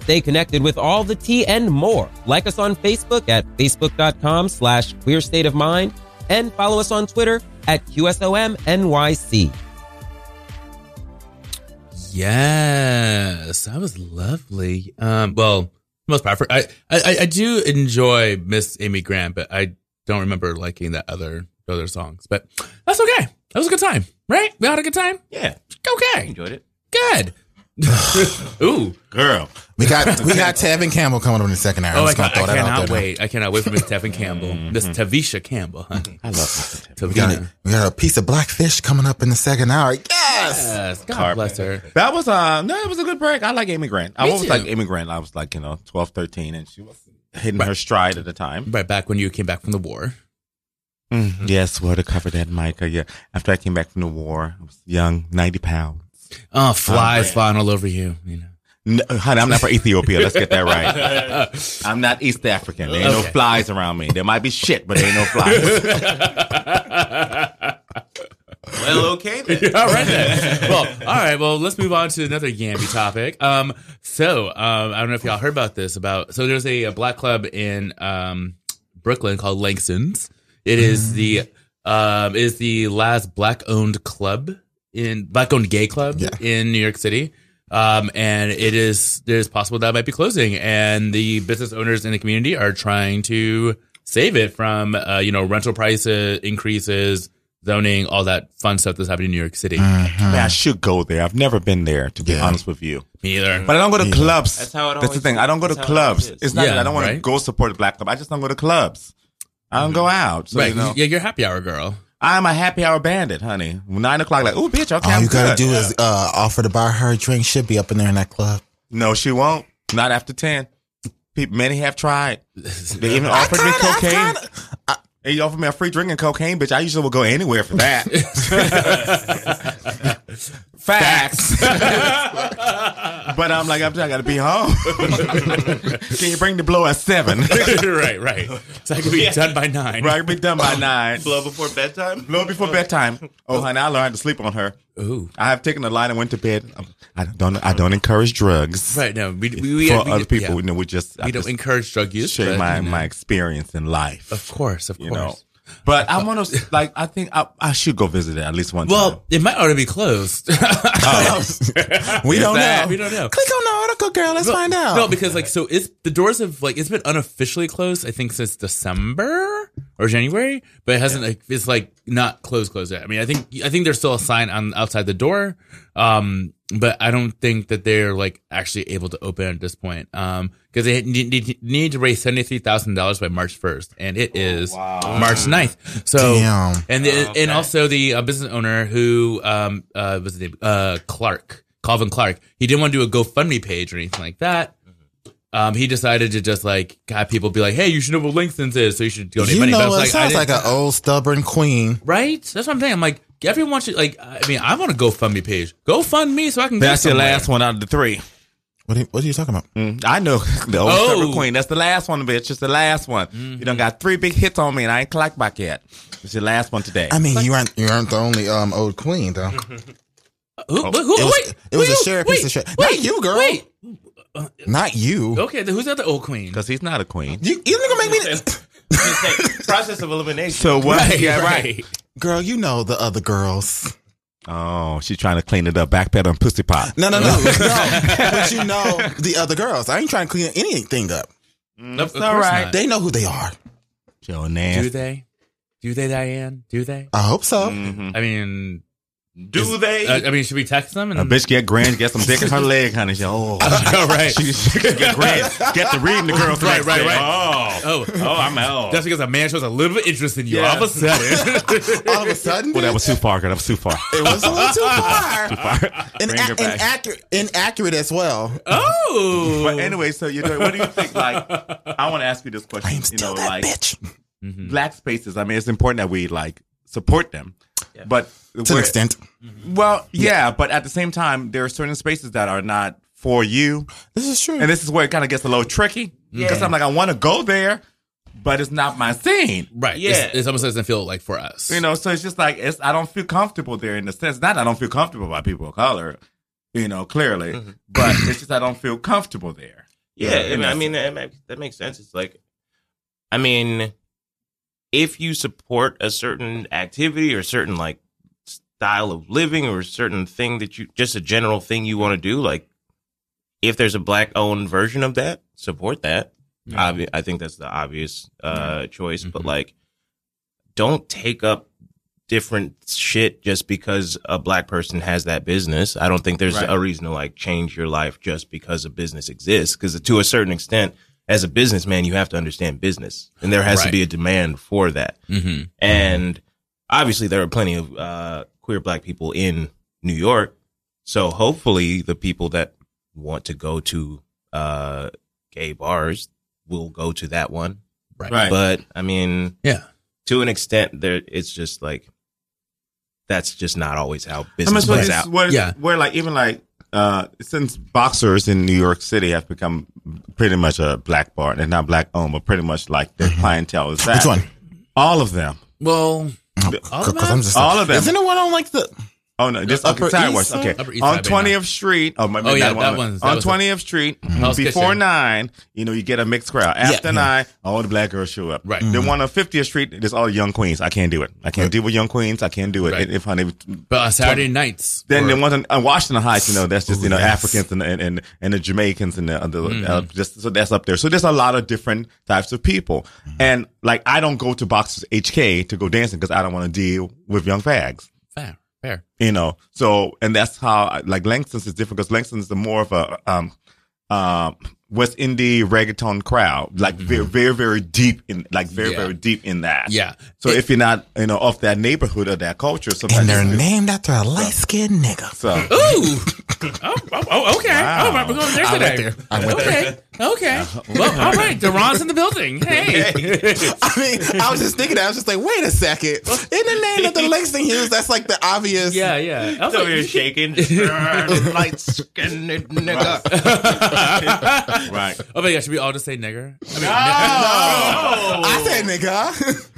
Stay connected with all the tea and more. Like us on Facebook at facebook.com slash queer state of mind and follow us on Twitter at QSOMNYC. Yes, that was lovely. Um, well, most part, I, I I do enjoy Miss Amy Grant, but I don't remember liking that other other songs. But that's okay. That was a good time, right? We had a good time. Yeah. Okay. Enjoyed it. Good. Ooh, girl. We got we got Tevin Campbell coming up in the second hour. I'm Oh, I, just ca- I that out cannot there. now. wait. I cannot wait for Miss Tevin Campbell, Miss Tavisha Campbell. I love Mr. We got, Tavina. we got a piece of black fish coming up in the second hour. Yes. Yes, God bless her. That was uh no, it was a good break. I like Amy Grant. I was like Amy Grant. I was like, you know, 12, 13, and she was hitting her stride at the time. Right back when you came back from the war. Mm, yes, well to cover that mic. Uh, yeah. After I came back from the war, I was young, 90 pounds. Oh, flies flying all over you. You know. No, honey, I'm not from Ethiopia. Let's get that right. I'm not East African. There ain't no flies around me. There might be shit, but there ain't no flies. Well, okay then. all right then. Well, all right. Well, let's move on to another Gamby topic. Um, so um, I don't know if y'all heard about this. About so there's a, a black club in um Brooklyn called Langston's. It is the um it is the last black owned club in black owned gay club in New York City. Um, and it is there's possible that it might be closing, and the business owners in the community are trying to save it from uh, you know rental prices increases, zoning, all that fun stuff that's happening in New York City. Man, I should go there. I've never been there, to be Yeah. honest with you. Me either. But I don't go to clubs. That's how it That's the thing. I don't go to that's how it clubs. It's not Yeah, that I don't want to go support the black club. I just don't go to clubs. I don't go out. So, right? you know, Yeah, you're a happy hour girl. I'm a happy hour bandit, honey. Nine o'clock, like, oh, bitch, okay, All I'm you gotta good. do is uh, offer to buy her a drink. She should be up in there in that club. No, she won't. Not after 10. People, many have tried. They even offered me cocaine. They offered me a free drink and cocaine, bitch. I usually will go anywhere for that. Facts. but I'm like, I'm, I gotta be home. Can you bring the blow at seven? right, right. So I could be done by nine. right, be done by nine. Blow before bedtime. Blow before bedtime. Oh, honey, I learned to sleep on her. Ooh. I have taken the line and went to bed. Um, I don't. I don't encourage drugs. Right. No, we we, we for we- other people, yeah. you know, we just I we don't just encourage drug use. share but, my you know, my experience in life. Of course, of you course. know. But I want to like. I think I, I should go visit it at least one time. Well, it might already be closed. Oh. We don't know. We don't know. Click on the article, girl. Let's No, find out. No, because like so it's the doors have like it's been unofficially closed, I think since December or January, but it hasn't like it's like not closed closed yet. I mean I think I think there's still a sign on outside the door. Um but I don't think that they're like actually able to open at this point. Um because they need, need, need to raise seventy three thousand dollars by March first, and it is March 9th. So Damn. and the, and also the uh, business owner who um uh what's his name uh Clark Calvin Clark he didn't want to do a GoFundMe page or anything like that. Um, he decided to just like have people be like, "Hey, you should know what Langston's is, so you should donate you money." know, But I was it I sounds didn't- like an old stubborn queen. right. That's what I'm saying. I'm like, everyone should like. I mean, I want a GoFundMe page. GoFundMe so I can. go that's your last one out of the three. What are, you- what are you talking about? Mm, I know the old Oh. stubborn queen. That's the last one, bitch. It's the last one. You done got three big hits on me, and I ain't clocked back yet. It's your last one today. I mean, you aren't you aren't the only um old queen though. Who, who, It was, wait, it was who a you- share piece of shit. Not you, girl. Wait. Not you. Okay, then who's the other old queen? Because he's not a queen. You you gonna make me Process of elimination. So what? Right, yeah, right. girl. You know the other girls. Oh, she's trying to clean it up. Backpedal and pussy pop. No, no, no, no. But you know the other girls. I ain't trying to clean anything up. Nope, of all not. They know who they are. Joe Do they? Do they, Diane? Do they? I hope so. Mhm. I mean, Do is- they? uh, I mean, should we text them? And A bitch get grand, get some dick in her leg, honey. She, oh, All right. she, she get grand, get to reading the girls Right, right, right. Oh, Oh, oh, I'm out. That's because a man shows a little bit of interest in you. Yeah. All of a sudden, All of a sudden, Well, that was too far. girl. That was too far. it was a little too far. And Bring her back. inaccurate, inaccurate as well. oh, But anyway, so you know, what do you think? Like, I want to ask you this question. I am you know, that like bitch. black spaces. I mean, it's important that we like support them, but To an extent. Mm-hmm. Well, yeah, but at the same time, there are certain spaces that are not for you, This is true. and this is where it kind of gets a little tricky. Because I'm like, I want to go there, but it's not my scene. Right. Yeah. It's, it almost doesn't feel like for us. You know, so it's just like it's I don't feel comfortable there in the sense not I don't feel comfortable by people of color, you know, clearly, mm-hmm. but it's just I don't feel comfortable there. Yeah, I in mean, I mean that, makes, that makes sense. It's like, I mean, if you support a certain activity or certain like style of living or a certain thing that you just a general thing you want to do, like if there's a black owned version of that, support that. Obvi- I think that's the obvious uh, choice, but like, don't take up different shit just because a black person has that business. I don't think there's Right. a reason to like change your life just because a business exists. Because to a certain extent, as a businessman, you have to understand business, and there has to be a demand for that. hmm And obviously, there are plenty of uh, queer black people in New York. So hopefully, the people that want to go to uh, gay bars will go to that one. Right. Right. But I mean, Yeah. to an extent, there it's just like that's just not always how business so plays out. where, Yeah. where like even like uh since boxers in New York City have become pretty much a black bar, and not black owned, but pretty much like their clientele is that. Which one? All of them. Well, all of Because I'm them? just All of them. Isn't it one on like the? Oh no, just Upper okay. East Side? Okay, Upper East on Twentieth Street. Oh, maybe Oh, yeah, that one. that on Twentieth Street Hell's before nine. You know, you get a mixed crowd. After yeah. nine, all the black girls show up. Right. Then one on Fiftieth Street, there's all young queens. I can't do it. I can't deal with young queens. I can't do it. Right. If honey, But on Saturday nights. then or- the one on on Washington Heights, you know, that's just you know yes. Africans and, and and the Jamaicans and the, the Mm-hmm. uh, just so that's up there. So there's a lot of different types of people, Mm-hmm. and like I don't go to Boxers HK to go dancing because I don't want to deal with young fags. Fair, fair. You know, so and that's how like Langston's is different because Langston's the more of a um um West Indie reggaeton crowd, like very very very deep in like very Mm-hmm. Yeah. very deep in that. Yeah. So if you're not you know of that neighborhood or that culture, sometimes And they're named after a light skinned nigga. so. Ooh. oh, oh, oh, okay. Wow. Oh, right, we're going there I today. went there. I went okay. Okay. Uh, well, all right. Deron's in the building. Hey. I mean, I was just thinking that. I was just like, wait a second. In the name of the Langston Hughes, that's like the obvious. yeah, yeah. I was So like, you're you shaking, light skinned nigga. Right. Oh my gosh, should we all just say nigger? I mean, I said nigga.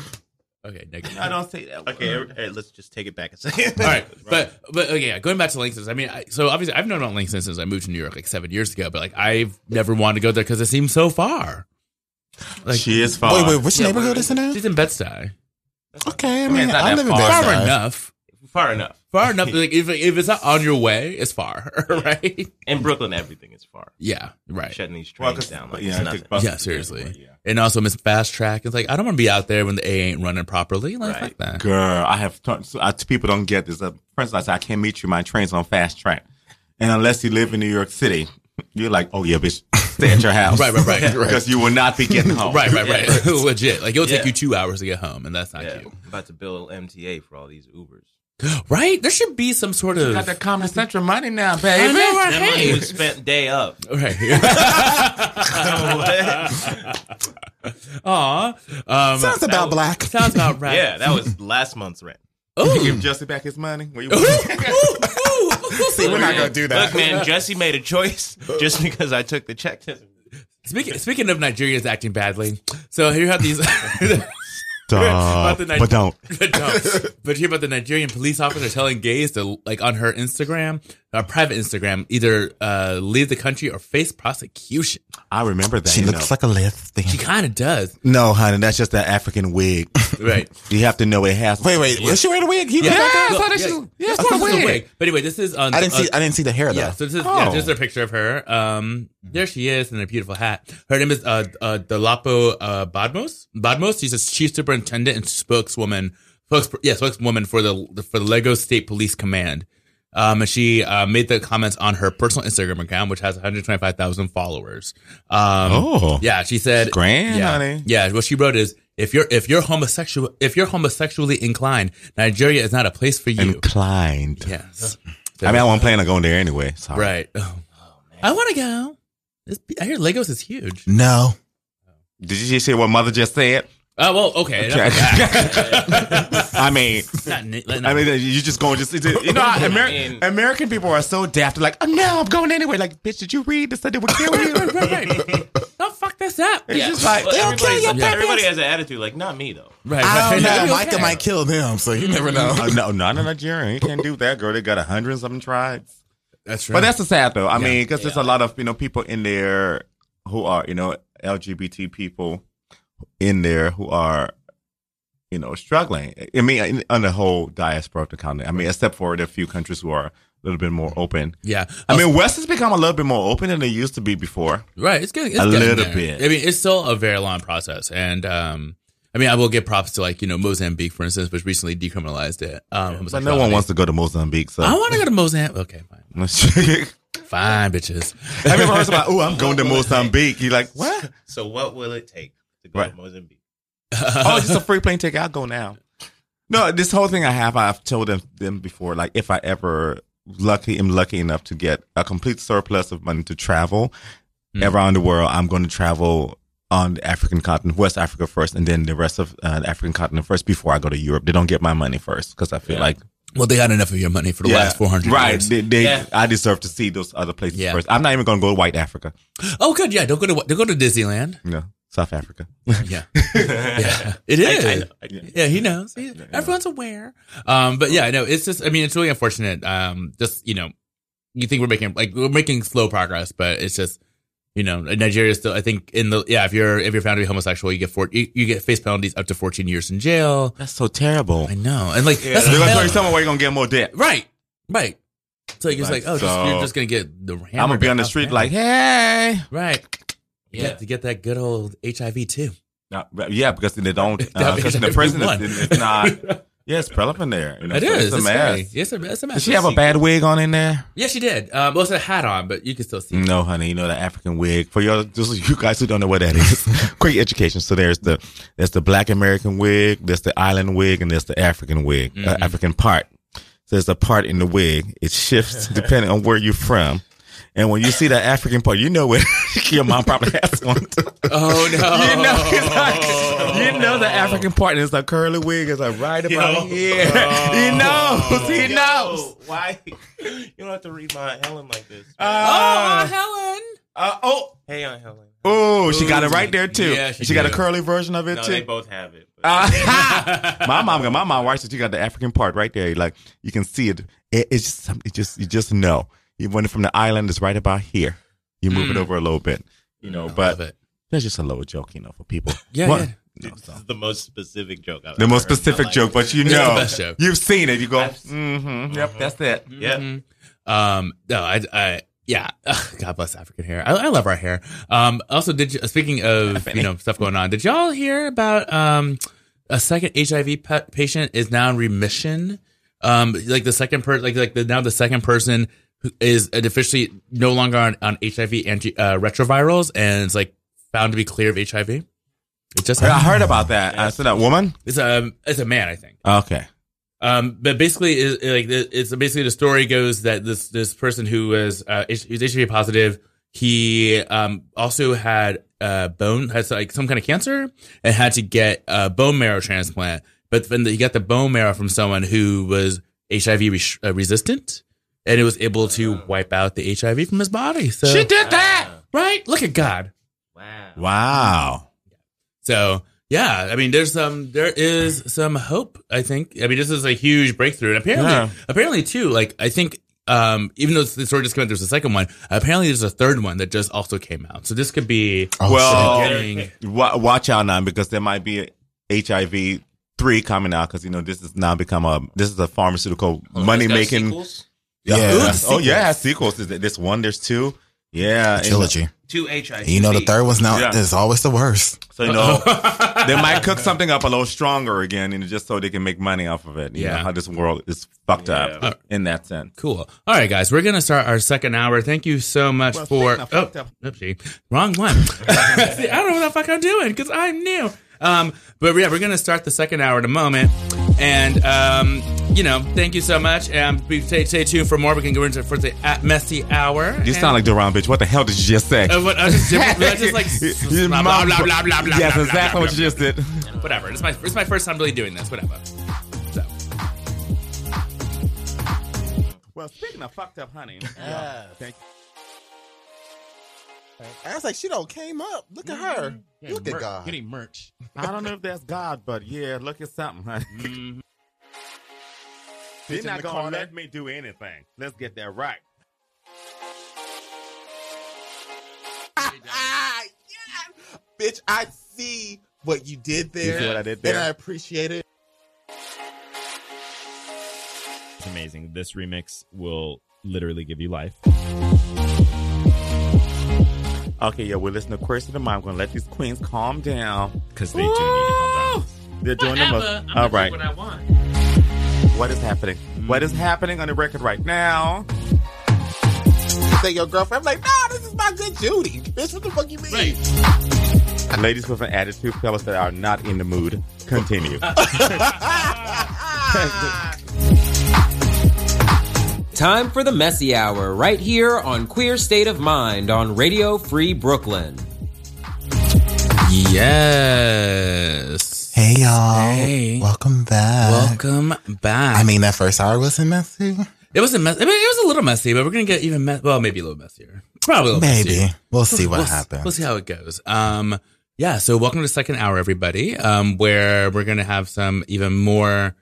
Okay, nigger. I don't say that. Okay, all right, let's just take it back a second. All right, but but okay, yeah, going back to Langston's. I mean, I, so obviously I've known about Langston since I moved to New York like seven years ago, but like I've never wanted to go there because it seems so far. Like, she is far. wait, wait, which neighborhood is it in? she's in Bed Stuy. Okay, I mean, mean, it's not I live in far. Far Bed-Stuy. enough. Far enough. Far enough. Like if if it's not on your way, it's far, right? In Brooklyn, everything is far. Yeah, right. Shutting these Well, trains 'cause- down like yeah, it's I nothing. think buses Yeah, are seriously. everywhere, yeah. And also Miss Fast Track. It's like I don't want to be out there when the A ain't running properly. Like, Right. fuck that. Girl, I have t- so, uh, people don't get this. Uh, for instance, I said I can't meet you. My train's on fast track, and unless you live in New York City, you're like, oh yeah, bitch, stay at your house, Right, right, right, right. because you will not be getting home. Right, right, right. Legit. Like it'll take Yeah. you two hours to get home, and that's not Yeah, cute. I'm about to build MTA for all these Ubers. Right? There should be some sort of. Got that Comedy Central money now, I baby. know, right? That money Hey. was spent day up. Right. Aw. Um, Sounds about black. sounds about right. Yeah, that was last month's rent. You give Jussie back his money. Where you See, we're not gonna do that. Look, man, Jussie made a choice just because I took the check Speaking speaking of Nigerians acting badly, so here you have these. Ni- but don't. but don't. But here about the Nigerian police officer telling gays to like on her Instagram, her private Instagram, either uh, leave the country or face prosecution. I remember that. She you looks know. like a lesbian. She kind of does, no, honey, that's just that African wig. right? you have to know it has. Wait, wait, was she wearing a wig? He Yeah, was Well, yeah, this is- yeah, yeah, it's it's a a wig. wig. But anyway, this is on. I didn't see. I didn't see the hair though. Yeah, so this is yeah, Oh. just a picture of her. Um, there she is in a beautiful hat. Her name is uh, uh Dolapo uh, Badmos. Badmos. She's a chief superintendent and spokeswoman. Spokes, yeah, spokeswoman for the for the Lagos State Police Command. Um, and she uh, made the comments on her personal Instagram account, which has 125,000 followers. Um, Oh. yeah, she said, grand, yeah, honey. Yeah, what she wrote is, if you're if you're homosexual if you're homosexually inclined, Nigeria is not a place for you. Inclined. yes, I mean, I wasn't planning on going there anyway. Sorry. right. Oh, I want to go. This, I hear Lagos is huge. No. Did you just hear what mother just said? Oh well, okay. Okay. I mean, not, not, I mean, you just going just you know, Amer- mean- American people are so daft. Like, oh no, I'm going anyway. Like, bitch, did you read this? That they would kill you. right, right. No, fuck this up. It's Yeah. just like Well, they'll kill your purpose. everybody has an attitude like, not me though. Right. I don't know. right. Micah Okay. might kill them, so you never know. Uh, no, not in Nigeria. You can't do that, girl. They got a hundred and something tribes. That's true. But that's the sad though. I Yeah. mean, because there's a lot of you know people in there who are you know LGBT people in there who are you know struggling. I mean, on the whole diaspora of the continent. I mean, except for the few countries who are a little bit more open. yeah. I mean, West has become a little bit more open than they used to be before. Right. It's getting it's A getting little there. bit. I mean, it's still a very long process, and um, I mean, I will give props to like you know Mozambique, for instance, which recently decriminalized it. Um, But no one wants to go to Mozambique. So I want to go to Mozambique. Okay, fine, fine, bitches. you ever heard about? Oh, I'm going to Mozambique. You're like, what? So what will it take to go Right. to Mozambique? oh, it's just a free plane ticket. I'll go now. No, this whole thing I have, I've told them, them before. Like, if I ever lucky am lucky enough to get a complete surplus of money to travel around the world, I'm going to travel on the African continent, West Africa first, and then the rest of uh, the African continent first before I go to Europe. They don't get my money first because I feel like Well, they had enough of your money for the Yeah, last four hundred right. years. They, they, Yeah. I deserve to see those other places Yeah. first. I'm not even going to go to White Africa. Oh, good. Yeah, don't go to don't go to Disneyland. No, South Africa. Yeah, yeah, it is. I, I know. I know. Yeah, he knows. He- everyone's aware. Um, but yeah, no, it's just. I mean, it's really unfortunate. Um, just you know, you think we're making like we're making slow progress, but it's just you know, Nigeria still. I think in the yeah, if you're if you're found to be homosexual, you get four, you, you get face penalties up to 14 years in jail. That's so terrible. I know, and like that's They're going to tell you somewhere where you're going to get more debt. right, right. So you're just like, Like, oh, just, you're just gonna get the. I'm going to be on the street like, hey. right. Yeah. Yeah, to get that good old HIV too. Yeah, because they don't. Because in the prison, it's, it's not. Yeah, it's there. You know, It so is. It's a It's scary. Yes, it's a mess. Did she have a bad wig on in there? Yeah, she did. Um, also a hat on, but you can still see. it. No, honey. You know the African wig. For your just you guys who don't know what that is, quick education. So there's the there's the Black American wig, there's the island wig, and there's the African wig, uh, Mm-hmm. African part. So there's a part in the wig. It shifts depending on where you're from. And when you see that African part, you know where your mom probably has one. Oh no! You know, it's like, you know the African part is a curly wig is like right about Yo. here. he knows. He Yo, knows. Why? You don't have to read my Helen like this. Oh, Helen. Uh, oh, hey, Aunt Helen. oh, she got it right there too. Yeah, she she got a curly version of it No, too. they both have it. Uh, my mom, got my mom writes that you got the African part right there. Like you can see it. it it's just, it just, you just know. You went from the island is right about here. You move it over a little bit, you know. Love But it. that's just a little joke, you know, for people. Yeah, What- yeah. you know, so. This is the most specific joke I've The ever most heard in my specific life. joke, but you It's the know, best joke. you've seen it. You go, I've- mm-hmm, yep, that's it. Yeah. Mhm. Um, no, I, I, yeah. Ugh, God bless African hair. I, I love our hair. Um, also, did you, speaking of you know stuff going on, did y'all hear about um a second HIV pa- patient is now in remission? Um, like the second person, like like the, now the second person who is officially no longer on, on HIV anti uh, retrovirals and it's like found to be clear of HIV. It just I heard about that. I said that woman. It's a it's a man, I think. Okay. Um, but basically, it, like it- it's basically the story goes that this this person who was uh, H- he was HIV positive, he um also had uh bone has like some kind of cancer and had to get a bone marrow transplant. But then he got the bone marrow from someone who was HIV uh, resistant, and it was able to wipe out the HIV from his body. So She did that. right. Look at God. Wow. Wow. So yeah, I mean, there's some, there is some hope. I think. I mean, this is a huge breakthrough, and apparently, Yeah. apparently too. Like, I think, um, even though the story just came out, there's a second one. Apparently, there's a third one that just also came out. So this could be Oh, well, getting. watch out now because there might be a HIV three coming out because you know this has now become a this is a pharmaceutical money making. sequels? Yeah. Ooh, Ooh, oh yeah, sequels. Is This one, there's two. Yeah, and- trilogy. Two HIV. You know, the third one's now Yeah. is always the worst. So you know they might cook something up a little stronger again, and just so they can make money off of it. You Yeah. know how this world is fucked up Yeah. in that sense. Cool. All right, guys, we're gonna start our second hour. Thank you so much Well, for. Oh, fucked up- oopsie, wrong one. See, I don't know what the fuck I'm doing because I'm new. Um, but yeah, we're gonna start the second hour in a moment, and um, you know, thank you so much. And be- stay, stay tuned for more. We can go into for the at messy hour. You sound like Deron, bitch. What the hell did you just say? Uh, what, I just, I just like blah, blah, blah, blah, blah, blah, Yes, blah, exactly blah, what blah, you just did. Whatever. It's my it's my first time really doing this. Whatever. So. Well, speaking of fucked up honey, thank I was like, she don't came up. Look at her. Look at God. Getting merch. I don't know if that's God, but yeah, look at something, honey. Mm-hmm. They're not the gonna corner. let me do anything. Let's get that right. Ah, yes! Bitch, I see what you did there. You see what I did there. And I appreciate it. It's amazing. This remix will literally give you life. Okay, yeah, we're listening to Queer State of Mind. I'm gonna let these queens calm down because they do need to calm down. They're doing the Whatever. most. I'm All right. Do what I want. What is happening? What is mm. happening on the record right now? Say your girlfriend. I'm like, nah, this is my good Judy. Bitch, what the fuck you mean? Ladies with an attitude, fellas that are not in the mood. Continue. Time for the messy hour right here on Queer State of Mind on Radio Free Brooklyn. Yes. Hey y'all. Hey. Welcome back. Welcome back. I mean, that first hour wasn't messy. It wasn't mess. I mean, it was a little messy, but we're gonna get even mess. Well, maybe a little messier. Probably a little Maybe. messier. We'll see what We'll- happens. We'll see how it goes. Um, yeah. So welcome to the second hour, everybody. Um, where we're gonna have some even more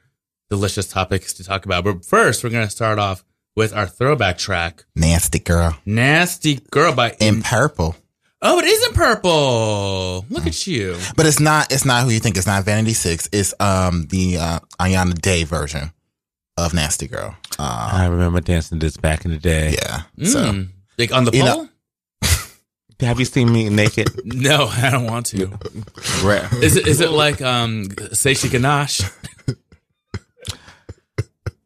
delicious topics to talk about. But first, we're gonna start off with our throwback track, Nasty girl. "Nasty Girl" by In purple. Oh, it is in purple. Look at you. But it's not it's not who you think. It's not Vanity Six. It's um the uh Inaya Day version of Nasty Girl. Uh, I remember dancing this back in the day. yeah. So Mm. like on the You pole. know- Have you seen me naked? no, I don't want to. Right. Is it is it like um Seishi Ganache?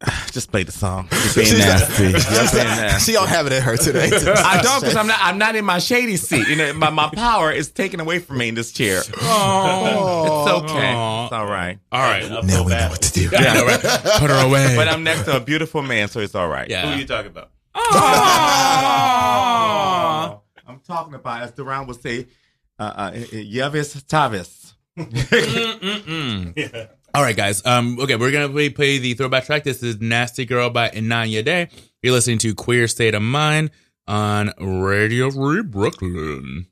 Just play the song. You're being nasty. You're being nasty. she don't have it in her today. I don't because I'm not. I'm not in my shady seat. You know, my, my power is taken away from me in this chair. Oh, it's okay. Aw. It's all right. All right. now we know what to do. Yeah, all right. Put her away. But I'm next to a beautiful man, so it's all right. Yeah. Who are you talking about? Aw. I'm talking about, as Deron would say, uh, uh, Yavis Tavis. Mm-mm. All right, guys. Um, okay, we're gonna play, play the throwback track. This is "Nasty Girl" by Inaya Day. You're listening to "Queer State of Mind" on Radio Free Brooklyn.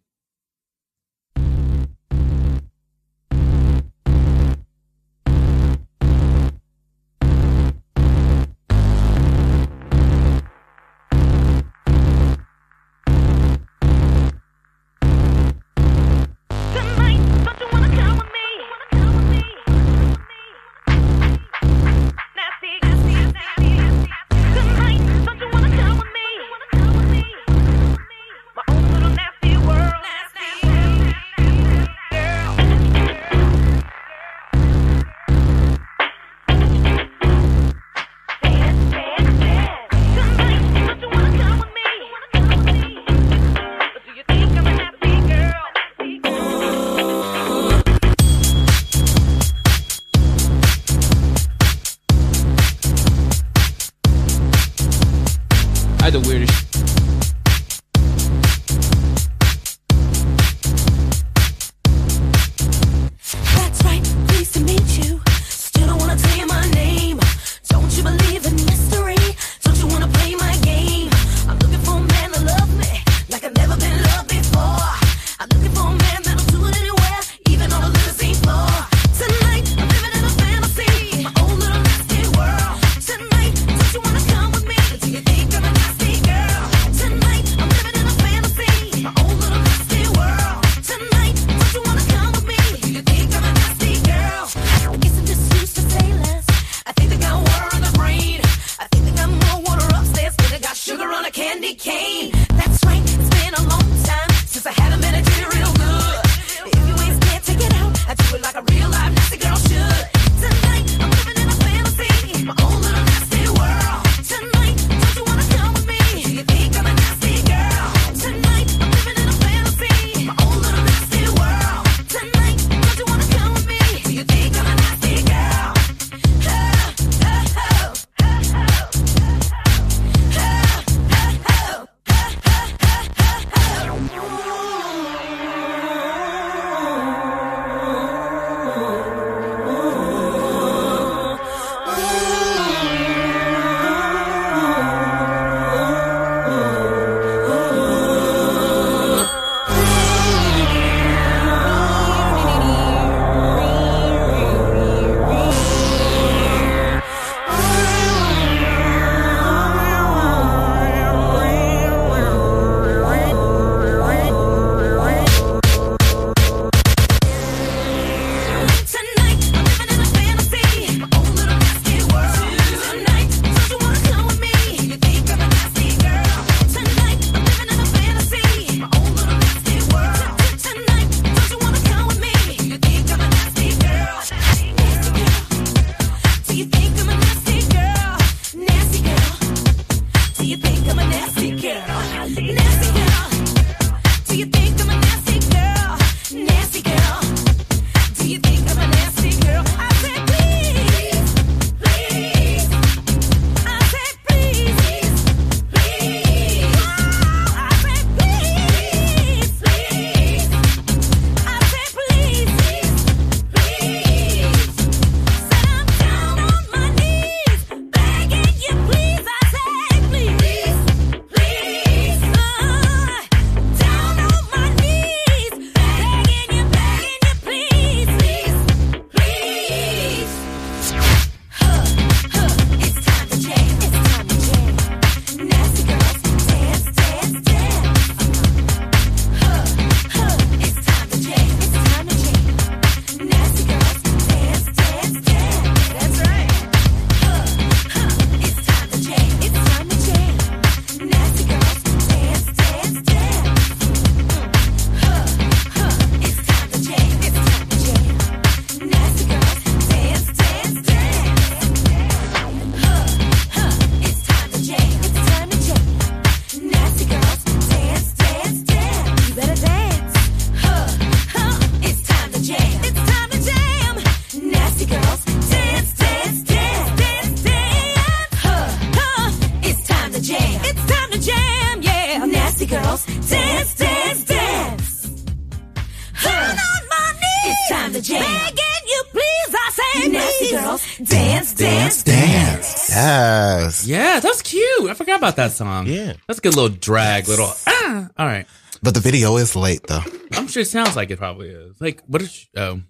About that song. Yeah. That's a good little drag, little ah. All right. But the video is late though. I'm sure it sounds like it probably is. Like, what is she, oh.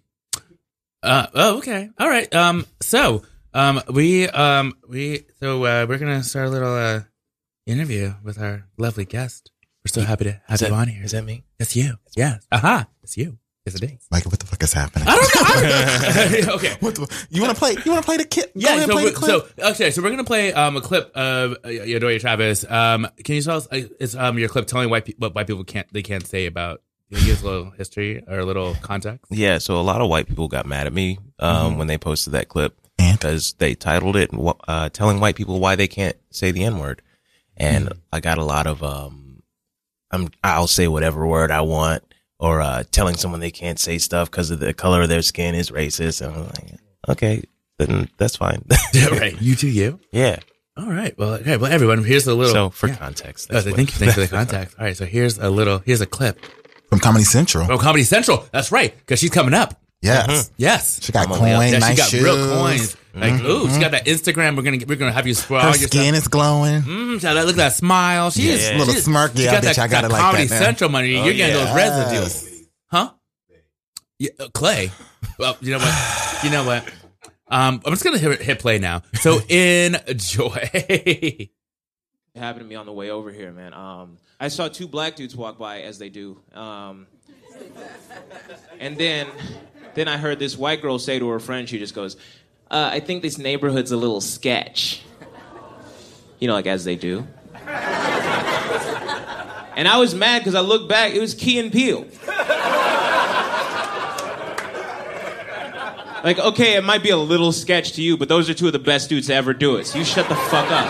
Uh, oh, okay. All right. Um, so, um, we, um, we, so, uh, we're going to start a little, uh, interview with our lovely guest. We're so happy to have Is that- you on here. is that me? That's you. Yes. Aha. It's you. Yes, it is. Like, what the fuck is happening? I don't know. I don't know. okay. What the, you want to play? You want to play the kid? Go Yeah, ahead, so, play the clip. so okay, so we're gonna play um, a clip of uh, Udoye Travis. Um, can you tell us? Uh, it's um, your clip telling white pe- what white people can't they can't say about. Can you give us a little history or a little context? Yeah, so a lot of white people got mad at me um, Mhm. when they posted that clip because they titled it uh, "Telling White People Why They Can't Say the N Word," and I got a lot of um, I'm I'll say whatever word I want, or uh, telling someone they can't say stuff because of the color of their skin is racist. And I'm like, okay, then that's fine. Yeah, right. You do you. Yeah. All right. Well, okay. Well, everyone, here's a little. So for yeah. context, Oh, thank you. Thanks for the context. All right. So here's a little. Here's a clip from Comedy Central. From Comedy Central. That's right. Because she's coming up. Yes. Mhm. Yes. She got Come on, yeah. nice she got real coins. Like, ooh, she got that Instagram. We're gonna get, we're gonna have you scroll Her your skin stuff. is glowing. Mm, so look at that smile. She Yeah. is Little she is- smirk. she Yeah, got bitch, that, I got that it like Comedy that now. Central money. Oh, You're getting yeah. those residues, huh? Yeah, uh, Clay. Well, you know what? You know what? Um, I'm just gonna hit, hit play now. So enjoy. It happened to me on the way over here, man. Um, I saw two black dudes walk by as they do, um, and then, then I heard this white girl say to her friend, she just goes, uh, "I think this neighborhood's a little sketch." You know, like as they do. And I was mad because I looked back, it was Key and Peele. Like, okay, it might be a little sketch to you, but those are two of the best dudes to ever do it. So you shut the fuck up.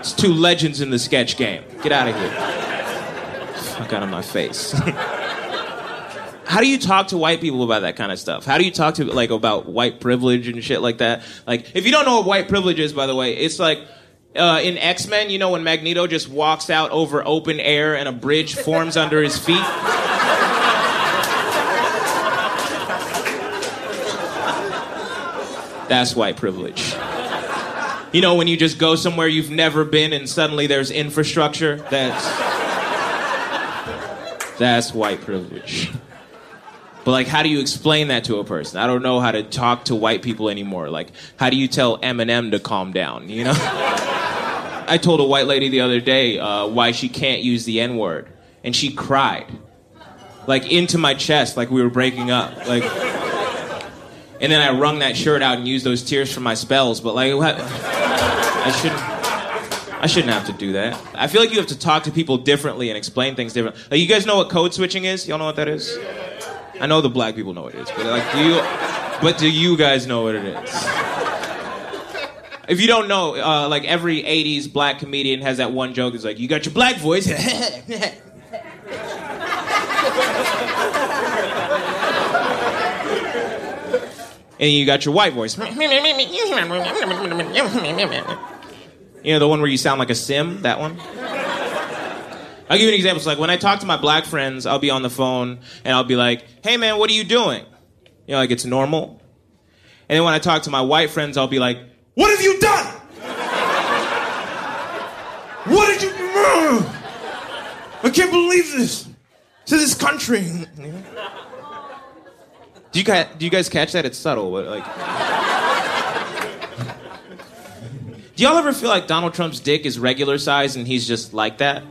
It's two legends in the sketch game. Get out of here. Fuck out of my face. How do you talk to white people about that kind of stuff? How do you talk to like about white privilege and shit like that? Like, if you don't know what white privilege is, by the way, it's like uh, in X Men. You know when Magneto just walks out over open air and a bridge forms under his feet. That's white privilege. You know, when you just go somewhere you've never been and suddenly there's infrastructure, that's that's white privilege. But like how do you explain that to a person? I don't know how to talk to white people anymore. Like how do you tell Eminem to calm down, you know? I told a white lady the other day uh, why she can't use the N word, and she cried, like into my chest, like we were breaking up, like. And then I wrung that shirt out and used those tears for my spells. But like, what? I shouldn't. I shouldn't have to do that. I feel like you have to talk to people differently and explain things differently. Like, you guys know what code switching is? Y'all know what that is? I know the black people know what it is, but like, do you? But do you guys know what it is? If you don't know, uh, like every '80s black comedian has that one joke. It's like, "You got your black voice." and you got your white voice. You know, the one where you sound like a sim, that one? I'll give you an example. So, like, when I talk to my black friends, I'll be on the phone and I'll be like, hey, man, what are you doing? You know, like it's normal. And then when I talk to my white friends, I'll be like, what have you done? What did you. Do? I can't believe this. To this country. Do you guys, do you guys catch that? It's subtle, but like. do y'all ever feel like Donald Trump's dick is regular size and he's just like that?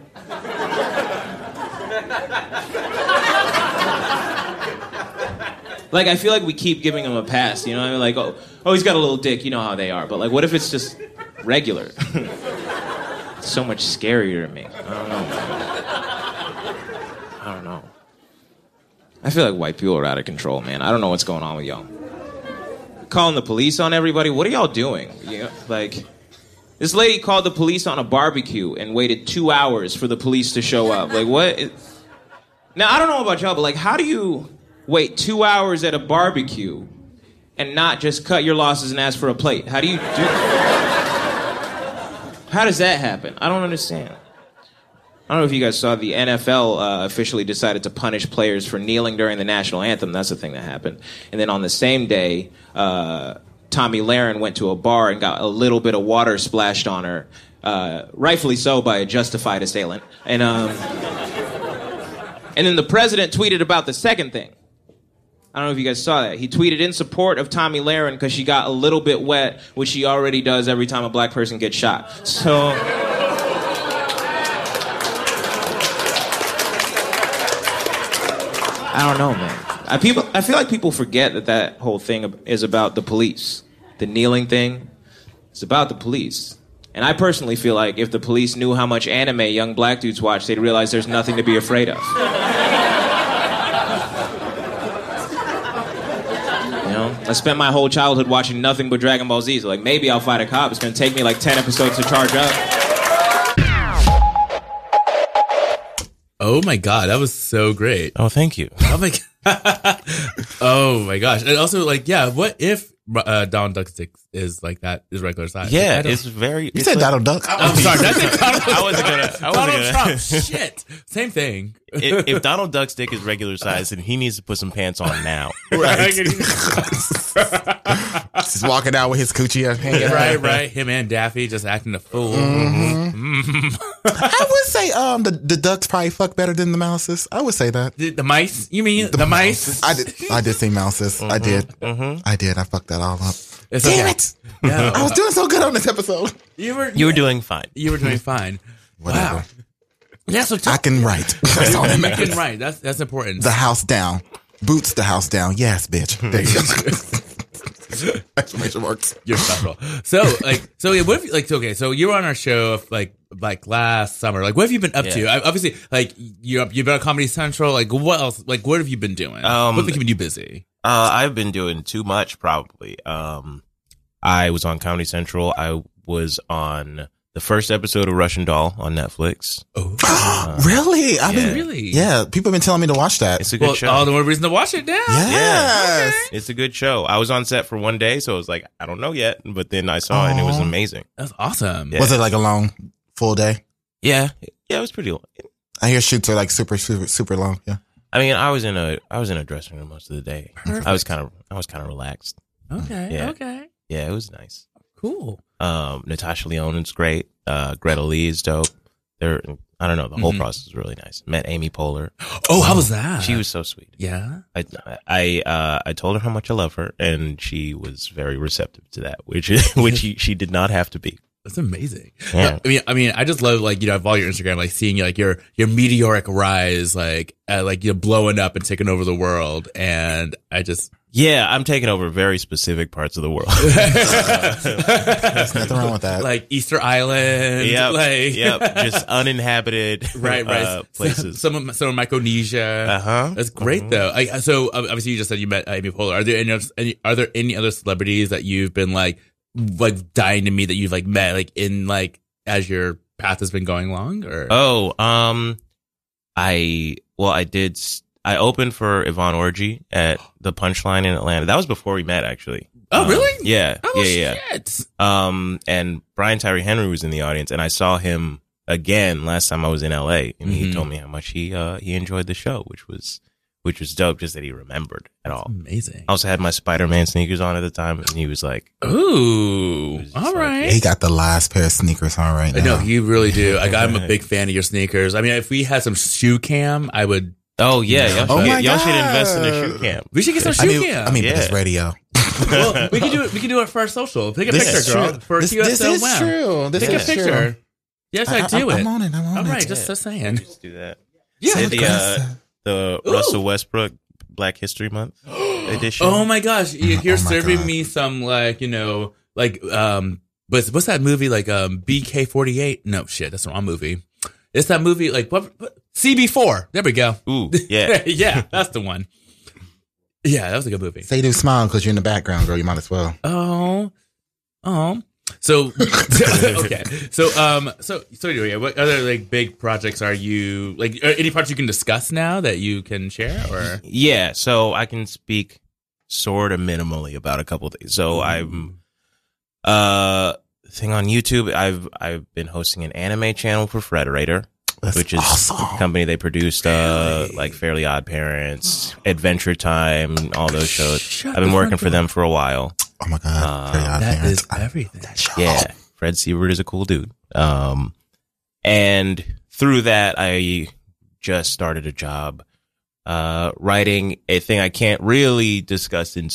Like I feel like we keep giving him a pass, you know? I mean, like, oh, oh, he's got a little dick, you know how they are. But like, what if it's just regular? it's so much scarier to me. I don't know. I don't know. I feel like white people are out of control, man. I don't know what's going on with y'all. Calling the police on everybody. What are y'all doing? You know, like, this lady called the police on a barbecue and waited two hours for the police to show up. Like, what? Now I don't know about y'all, but like, how do you wait two hours at a barbecue and not just cut your losses and ask for a plate? How do you do? How does that happen? I don't understand. I don't know if you guys saw the NFL uh, officially decided to punish players for kneeling during the national anthem. That's the thing that happened. And then on the same day, uh, Tomi Lahren went to a bar and got a little bit of water splashed on her, uh, rightfully so by a justified assailant. And um, and then the president tweeted about the second thing. I don't know if you guys saw that. He tweeted in support of Tomi Lahren because she got a little bit wet, which she already does every time a black person gets shot. So. I don't know, man. I, people, I feel like people forget that that whole thing is about the police. The kneeling thing, it's about the police. And I personally feel like if the police knew how much anime young black dudes watch, they'd realize there's nothing to be afraid of. You know, I spent my whole childhood watching nothing but Dragon Ball Z. So like maybe I'll fight a cop. It's gonna take me like ten episodes to charge up. Oh my god, that was so great. Oh, thank you. Oh my god. oh my gosh. And also like, yeah, what if uh, Donald Duck Stick is like that is regular size? Yeah, I it's very. You it's said like- Donald Duck. I'm sorry, did I Donald I wasn't gonna. I wasn't Donald gonna. Trump. Shit. Same thing. if, if Donald Duck's dick is regular size, then he needs to put some pants on now. Right. Just walking out with his coochie hanging out. right, right. Him and Daffy just acting a fool. Mm-hmm. I would say um the, the ducks probably fuck better than the mouses. I would say that. The, the mice? You mean the, mice? I did. I did say mouses. I did. I did. I fucked that all up. It's Damn okay. it! No. I was doing so good on this episode. You were You were doing fine. you were doing fine. Whatever. Wow. Yeah, so I tell, can write. That's all that you matters. can write. That's that's important. The house down. Boots the house down. Yes, bitch. There you go. Exclamation marks. You're special. So like so yeah, what if like okay, so you were on our show like like last summer. Like what have you been up to? I, obviously like you're up, you've been on Comedy Central. Like what else? Like what have you been doing? Um, What's been keeping you busy? Uh, I've been doing too much, probably. Um, I was on Comedy Central. I was on the first episode of Russian Doll on Netflix. Oh, uh, really? I yeah. mean, really? yeah. People have been telling me to watch that. It's a good Well, show. all the more reason to watch it now. yes. It's a good show. I was on set for one day, so I was like, I don't know yet, but then I saw it and it was oh. amazing. That's awesome. Yeah. Was it like a long, full day? Yeah, yeah, it was pretty. long. I hear shoots are like super, super, super long. Yeah. I mean, I was in a I was in a dressing room most of the day. I was kind of I was kind of relaxed. Okay. Yeah. Okay. Yeah, it was nice. Cool. Um, Natasha Lyonne is great. Uh, Greta Lee is dope. They're I don't know. The whole Mhm. process was really nice. Met Amy Poehler. Oh, how was that? She was so sweet. Yeah. I I uh, I told her how much I love her, and she was very receptive to that, which which she, she did not have to be. That's amazing. Yeah. I mean, I mean, I just love like you know, of all your Instagram, like seeing like your your meteoric rise, like uh, like you're blowing up and taking over the world, and I just Yeah, I'm taking over very specific parts of the world. There's nothing wrong with that. like Easter Island, yep, like yep, just uninhabited right, right, uh, places. Some of some of Micronesia. Uh-huh. That's great though. I, so uh, obviously you just said you met Amy Poehler. Are there any, any are there any other celebrities that you've been like like dying to meet that you've like met like in like as your path has been going along or Oh, um, I well, I did. s- I opened for Yvonne Orji at the Punchline in Atlanta. That was before we met, actually. Oh, Um, really? Yeah, Oh, yeah, yeah. shit. Um, and Brian Tyree Henry was in the audience, and I saw him again last time I was in LA, and he Mhm. told me how much he uh he enjoyed the show, which was which was dope. Just that he remembered at all. amazing. I also had my Spider Man sneakers on at the time, and he was like, Ooh, all right. He got the last pair of sneakers on right I now. know you really do. Like I'm a big fan of your sneakers. I mean, if we had some shoe cam, I would. "Oh yeah, y'all, Oh should, my y'all should invest in a shoe camp. We should get some I shoe mean, cam. I mean, but Yeah. it's radio. well, we can do it. We can do it for our social. Take a This picture, is girl. true. For This- QSL this is Wow. true. This Take a is true. picture. Yes, I, I- do I- it. I'm on it. I'm on All it. right, just, just saying. Just do that. Yeah. Did the, uh, the Ooh. Russell Westbrook Black History Month edition. Oh my gosh, you- you're Oh my serving God. me some like you know like um, what's what's that movie like um BK48? No shit, that's the wrong movie. It's that movie like what, what CB4. There we go. Ooh, yeah. yeah, that's the one. Yeah, that was a good movie. Say do smile because you're in the background, girl. You might as well. Oh, oh. So okay. So um. So so anyway, what other like big projects are you like? Are any projects you can discuss now that you can share or? Yeah, so I can speak sort of minimally about a couple things. So I'm uh thing on YouTube. I've I've been hosting an anime channel for Frederator, That's which is awesome. a company they produced uh like Fairly Odd Parents, Adventure Time, all those shows. Shut I've been working for them for a while. Oh my God. Very odd That parents. is everything. Yeah, Fred Seibert is a cool dude. Um, and through that, I just started a job uh, writing a thing I can't really discuss in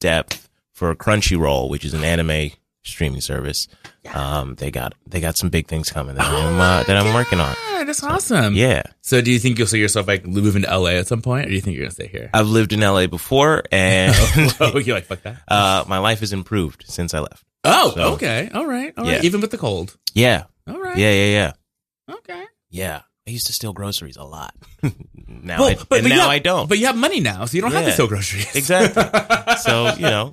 depth for Crunchyroll, which is an anime streaming service. Um, they got they got some big things coming that I'm uh, that I'm working on. Yeah, that's awesome. Yeah, So do you think you'll see yourself like moving to LA at some point, or do you think you're gonna stay here? I've lived in LA before, and oh, you're like fuck that. uh, my life has improved since I left. Oh, So- okay, all right, all right. Yeah. Even with the cold. Yeah, All right. yeah, yeah, yeah. Okay. Yeah, I used to steal groceries a lot. now, Well, I, but- and but now have- I don't. But you have money now, so you don't have to steal groceries. exactly. so you know,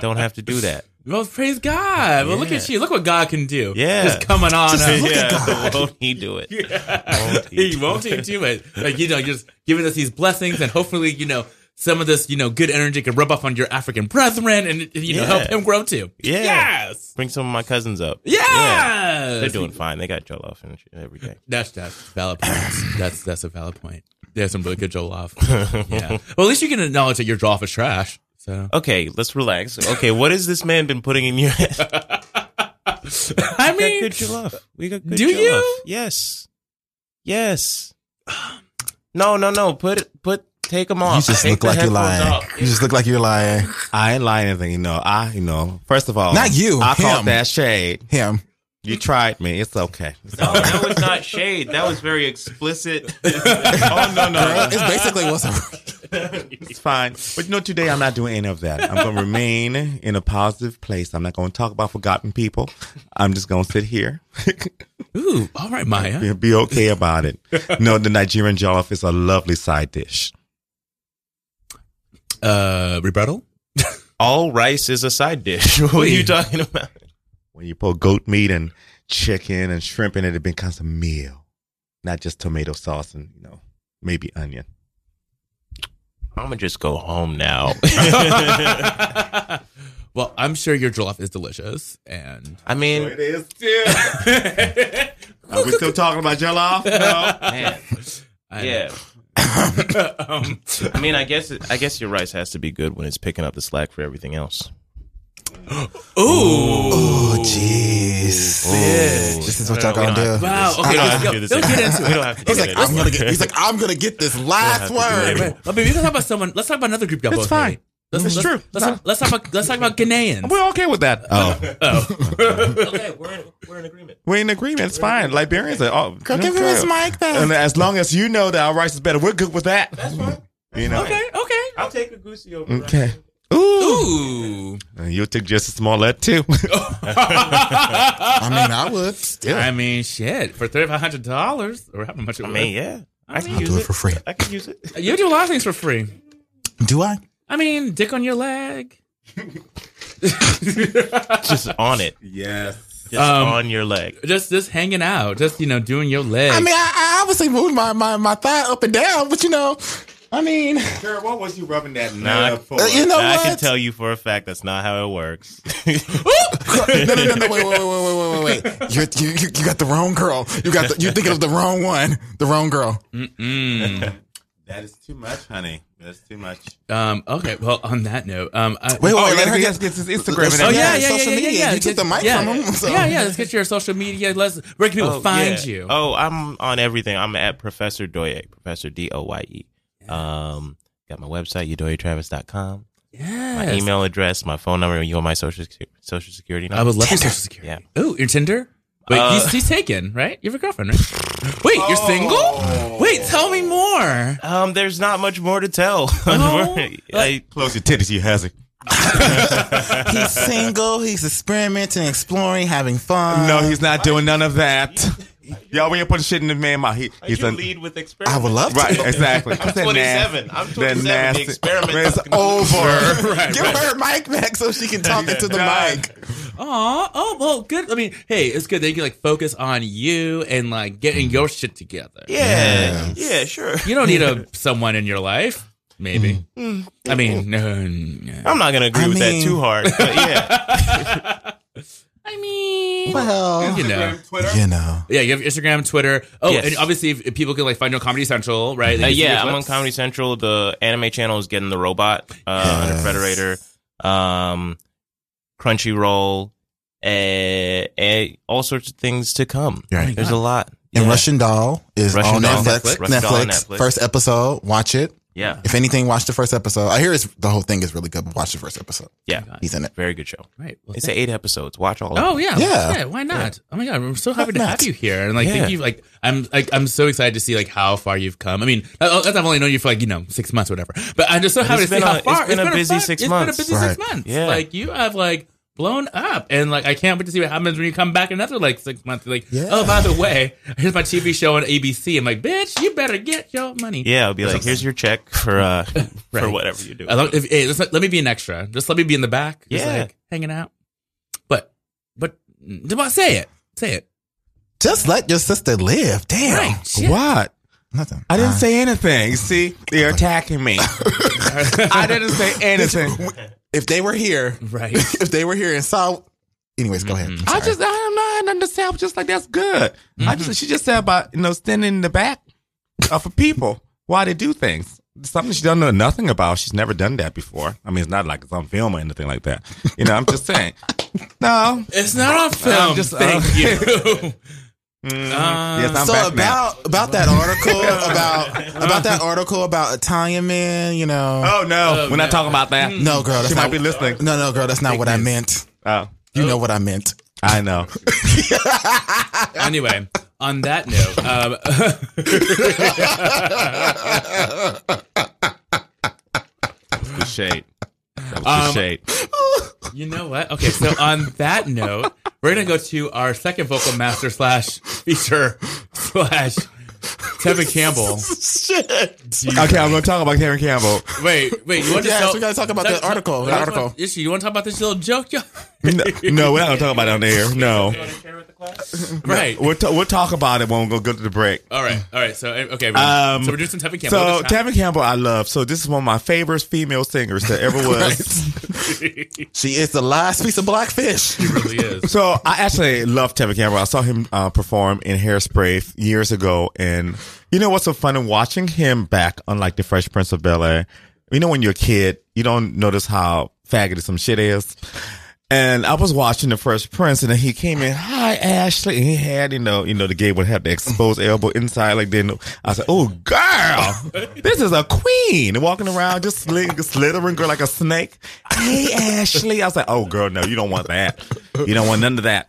don't have to do that. Well, praise God. Well, look at you. Look what God can do. Yeah. Just coming on Just look at God. Won't he do it? Yeah. Won't he he won't he do it. Like, you know, you're just giving us these blessings and hopefully, you know, some of this, you know, good energy can rub off on your African brethren and, you know, Yeah. help him grow too. Yeah. Yes. Bring some of my cousins up. Yes. They're doing fine. They got Jollof and every day. That's that's valid point. that's that's a valid point. There's some really good Jollof. yeah. Well, at least you can acknowledge that your Jollof is trash. So Okay, let's relax. Okay, what has this man been putting in your head? I We mean, got good Jollof. We got good do Jollof. you? Yes. Yes. No, no, no. Put it. Put. Take them off. You just Take look like you're lying. off. You just look like you're lying. I ain't lying anything, you know. I, you know, first of all, Not you, I him. caught that shade. Him. You tried me. It's okay. It's No, all right. that was not shade. That was very explicit. oh no, no. It's basically what's a It's fine. But you know, today I'm not doing any of that. I'm going to remain in a positive place. I'm not going to talk about forgotten people. I'm just going to sit here. ooh, all right, Maya. Be- Be okay about it. No, the Nigerian jollof is a lovely side dish. Uh, rebuttal. All rice is a side dish. What are you talking about? When you put goat meat and chicken and shrimp in it, it becomes a meal, not just tomato sauce and, you know, maybe onion. I'm gonna just go home now. well, I'm sure your Jollof is delicious, and I mean, is Are we still talking about jollof? No. man, I yeah. Um, I mean, I guess it, I guess your rice has to be good when it's picking up the slack for everything else. ooh, Oh, jeez. This is what y'all gonna don't have do. to do Wow, okay, we don't let's have go- to do this. let's get into We it. don't have to He's like, into I'm gonna get. He's like, I'm gonna get this last have to do word. Wait, wait, we talk about someone. Let's talk about another group y'all It's both fine. Hate. Let's, It's let's, true. Let's, talk, let's talk about let's talk about Ghanaians. We're okay with that. Oh, oh. okay, we're in, we're in agreement. we're in agreement. It's fine. Liberians are all. Girl, give him his mic back. And as long as you know that our rice is better, we're good with that. That's fine. You know. Okay, okay. I'll take a goosey over. Okay. Ooh. Ooh. You'll take just a small let too. I mean, I would still. I mean, shit. For thirty five hundred dollars, or how much? It I was. mean, yeah, I can I'll use do it. it for free. I can use it. you do a lot of things for free. Do I? I mean, dick on your leg. just on it. Yes. Just on your leg. Just just hanging out, just you know, doing your leg. I mean, I, I obviously moved my, my, my thigh up and down, but you know, I mean, Girl, what was you rubbing that Nah, for? Uh, you know I can tell you for a fact that's not how it works. no, no, no, no, wait, wait, wait, wait, wait, wait, wait. You're, you, you you got the wrong girl. You got the, you're thinking of the wrong one. The wrong girl. Mm-mm. That is too much, honey. That's too much. um. Okay. Well, on that note, um. I, Wait, wait, Oh, wait. Let her get get his Instagram. Let's- and Oh yeah, Yeah, yeah, yeah, social yeah, yeah, media. yeah. You took the mic yeah. from him, so- Yeah, yeah. Let's get your social media. Let's where can people Oh, find yeah. you? Oh, I'm on everything. I'm at Professor Doye, Professor D O Y E. Um, got my website, udoyetravis.com. yes. My email address, my phone number, you want my social social security number? I would love your social security. Yeah. Ooh, your Tinder. Wait, Uh, he's, he's taken, right? You have a girlfriend, right? Wait, you're single? Wait, tell me more. Um, there's not much more to tell. Oh. I, Close your titties, you has it. He's single. He's experimenting, exploring, having fun. No, he's not doing none of that. Y'all, when you put shit in the man mouth, he, he's you a, lead with experiment. I would love to. right, exactly. I'm 27. I'm 27. The experiment is over. Right, Give right. her her mic back so she can talk into the mic. Aw, oh, well, good. I mean, hey, it's good that you can like focus on you and like getting your shit together. Yeah, yeah, sure. You don't need a someone in your life. Maybe. Mm. I mean, no, no. I'm not gonna agree I with mean- that too hard, but yeah. I mean, Well, you know. Twitter. you know. Yeah, you have Instagram, Twitter. Oh, Yes. and obviously, if, if people can like find you on Comedy Central, right? Uh, can see your yeah, I'm on. Comedy Central. The anime channel is getting the robot uh, under Yes. Frederator, um, Crunchyroll, and, and all sorts of things to come. Right. There's a lot. And Yeah. Russian Doll is Russian on Doll, Netflix. Netflix. Netflix. Doll on Netflix. First episode. Watch it. Yeah, If anything, watch the first episode. I hear it's, the whole thing is really good, but watch the first episode. yeah, He's in it. very good show. Right. Well, It's thank- eight episodes. Watch all of Oh them. yeah, Yeah. yeah. Why not? Oh my god, I'm so happy to not? have you here, and like Yeah. thank you. Like I'm, like I'm so excited to see like how far you've come. I mean, I- I've only known you for like you know six months or whatever, but I'm just so happy to see been how a- it's far. been a busy fun- six it's months. been a busy six months. Yeah. like you have like blown up, and like I can't wait to see what happens when you come back another like six months. Like, Yeah. oh by the way, here's my TV show on ABC. I'm like, bitch, you better get your money. Yeah, I'll be like, here's your check for uh for whatever you do. I if, hey, let, let me be an extra. Just let me be in the back. Just Yeah. like hanging out. But, but, come on, say it. Say it. Just let your sister live. Damn. Right. What? Nothing. I didn't Uh, say anything. You see, they're attacking me. I didn't say anything. If they were here, Right. if they were here and saw. Anyways, go ahead. I'm I sorry. just, I don't know. I didn't understand. I was just like, that's good. I just, she just said about, you know, standing in the back uh, for people why they do things. Something she doesn't know nothing about. She's never done that before. I mean, it's not like it's on film or anything like that. You know, I'm just saying. No. It's not on film. I'm just- Thank uh, you. yes, I'm so back now. about about that article about about that article about Italian men, you know. Oh no, we're not talking about that. No, girl, that's she not, might be listening. No, no, girl, that's not what I meant. Oh, You know what I meant. I know. anyway, on that note, the shade. That was Um, shade. you know what? Okay, so on that note, we're gonna go to our second vocal master slash feature slash Tevin Campbell. Shit. Okay, I'm going to talk about Karen Campbell. Wait, wait. You want to Yes, tell, we gotta talk about the article, the article. Issue. You want to talk about this little joke? Yo? No, no, we're not going to talk about it on the air. No. right. We'll, t- we'll talk about it when we go go to the break. All right. All right. So eh, okay. Um, so we're doing some Tevin Campbell. So This. Tevin Campbell, I love. So this is one of my favorite female singers that ever was. She is the last piece of blackfish. He really is. so I actually love Tevin Campbell. I saw him uh, perform in Hairspray years ago, and you know what's so funny? Watching him back on like the Fresh Prince of Bel Air. You know when you're a kid, you don't notice how faggoty some shit is. And I was watching the Fresh Prince, and then he came in, "Hi, Ashley," and he had, you know, you know, the gay would have the exposed elbow inside, like then I said, "Oh, girl, this is a queen walking around just sli- slithering, girl, like a snake." Hey, Ashley, I was like, "Oh, girl, no, you don't want that. You don't want none of that."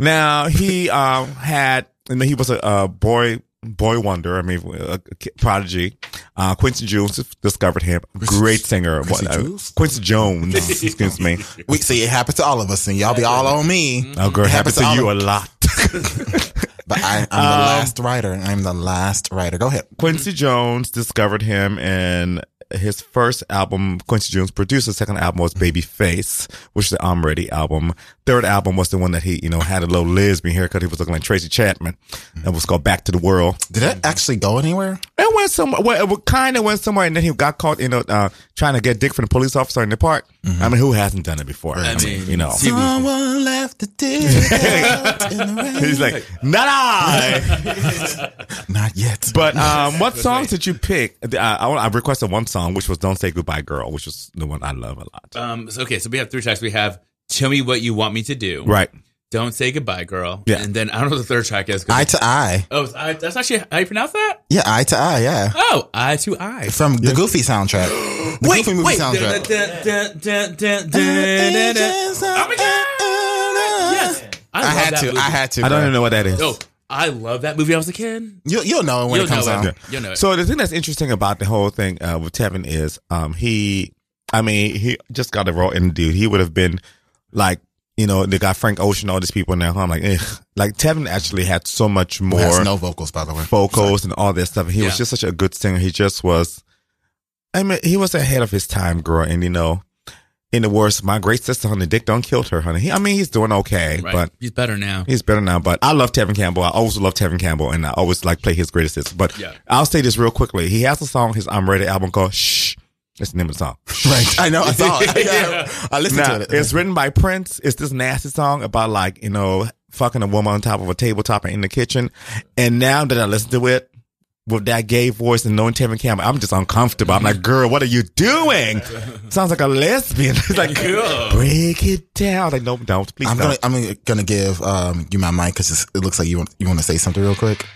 now he um had, and then he was a, a boy. Boy wonder, I mean, a, prodigy. Uh, Quincy Jones discovered him. Great singer. Quincy What, uh, Jones? Quincy Jones. excuse me. We see it happens to all of us, and y'all be all on me. Oh, girl, it happens to all you a lot. But I, I'm the Um, last writer. I'm the last writer. Go ahead. Quincy Jones discovered him and his first album, Quincy Jones produced. The second album was Babyface, which is the I'm Ready album. Third album was the one that he, you know, had a little lesbian haircut. He was looking like Tracy Chapman. That was called Back to the World. Did that actually go anywhere? It went somewhere. Well, it kind of went somewhere, and then he got caught, you know, uh, trying to get dick from the police officer in the park. I mean, who hasn't done it before? I, mean, you know. Someone left the dick out in the rain. He's like, not I. Not yet. But um, what songs did you pick? Uh, I, I requested one song, which was "Don't Say Goodbye, Girl," which was the one I love a lot. Um, so, okay, so we have three tracks. We have "Tell Me What You Want Me to Do," Right. "Don't Say Goodbye, Girl," Yeah. and then I don't know what the third track is. Eye to eye. Oh, it's eye- that's actually how you pronounce that. Yeah, eye to eye. Yeah. Oh, eye to eye. From the Goofy soundtrack. The wait, Goofy movie wait. soundtrack. Oh! Yes, I love had to. movie. I had to. I don't even know what that is. Oh, I love that movie. I was a kid. You'll, you'll know when You'll it comes out. it. You'll know it. So the thing that's interesting about the whole thing uh, with Tevin is, um, he, I mean, he just got a raw in dude. He would have been like, you know, they got Frank Ocean, all these people there. I'm like, eh. like Tevin actually had so much more no vocals, by the way. vocals and all this stuff. He was just such a good singer. He just was. I mean, he was ahead of his time, girl. And you know, in the worst, my great sister, honey, Dick don't killed her, honey. He, I mean, he's doing okay, Right. but He's better now. He's better now, but I love Tevin Campbell. I always love Tevin Campbell, and I always like play his greatest hits. But Yeah. I'll say this real quickly. He has a song, his I'm Ready album called Shh. That's the name of the song. Right. I know. I saw it. Yeah. I listened Now, to it. it's written by Prince. It's this nasty song about like, you know, fucking a woman on top of a tabletop and in the kitchen. And now that I listen to it with that gay voice and knowing Tevin Campbell, I'm just uncomfortable. I'm like, girl, what are you doing? Sounds like a lesbian. It's like, break it down. Like, no, don't. Please I'm don't. gonna I'm gonna give um you my mic because it looks like you want you want to say something real quick.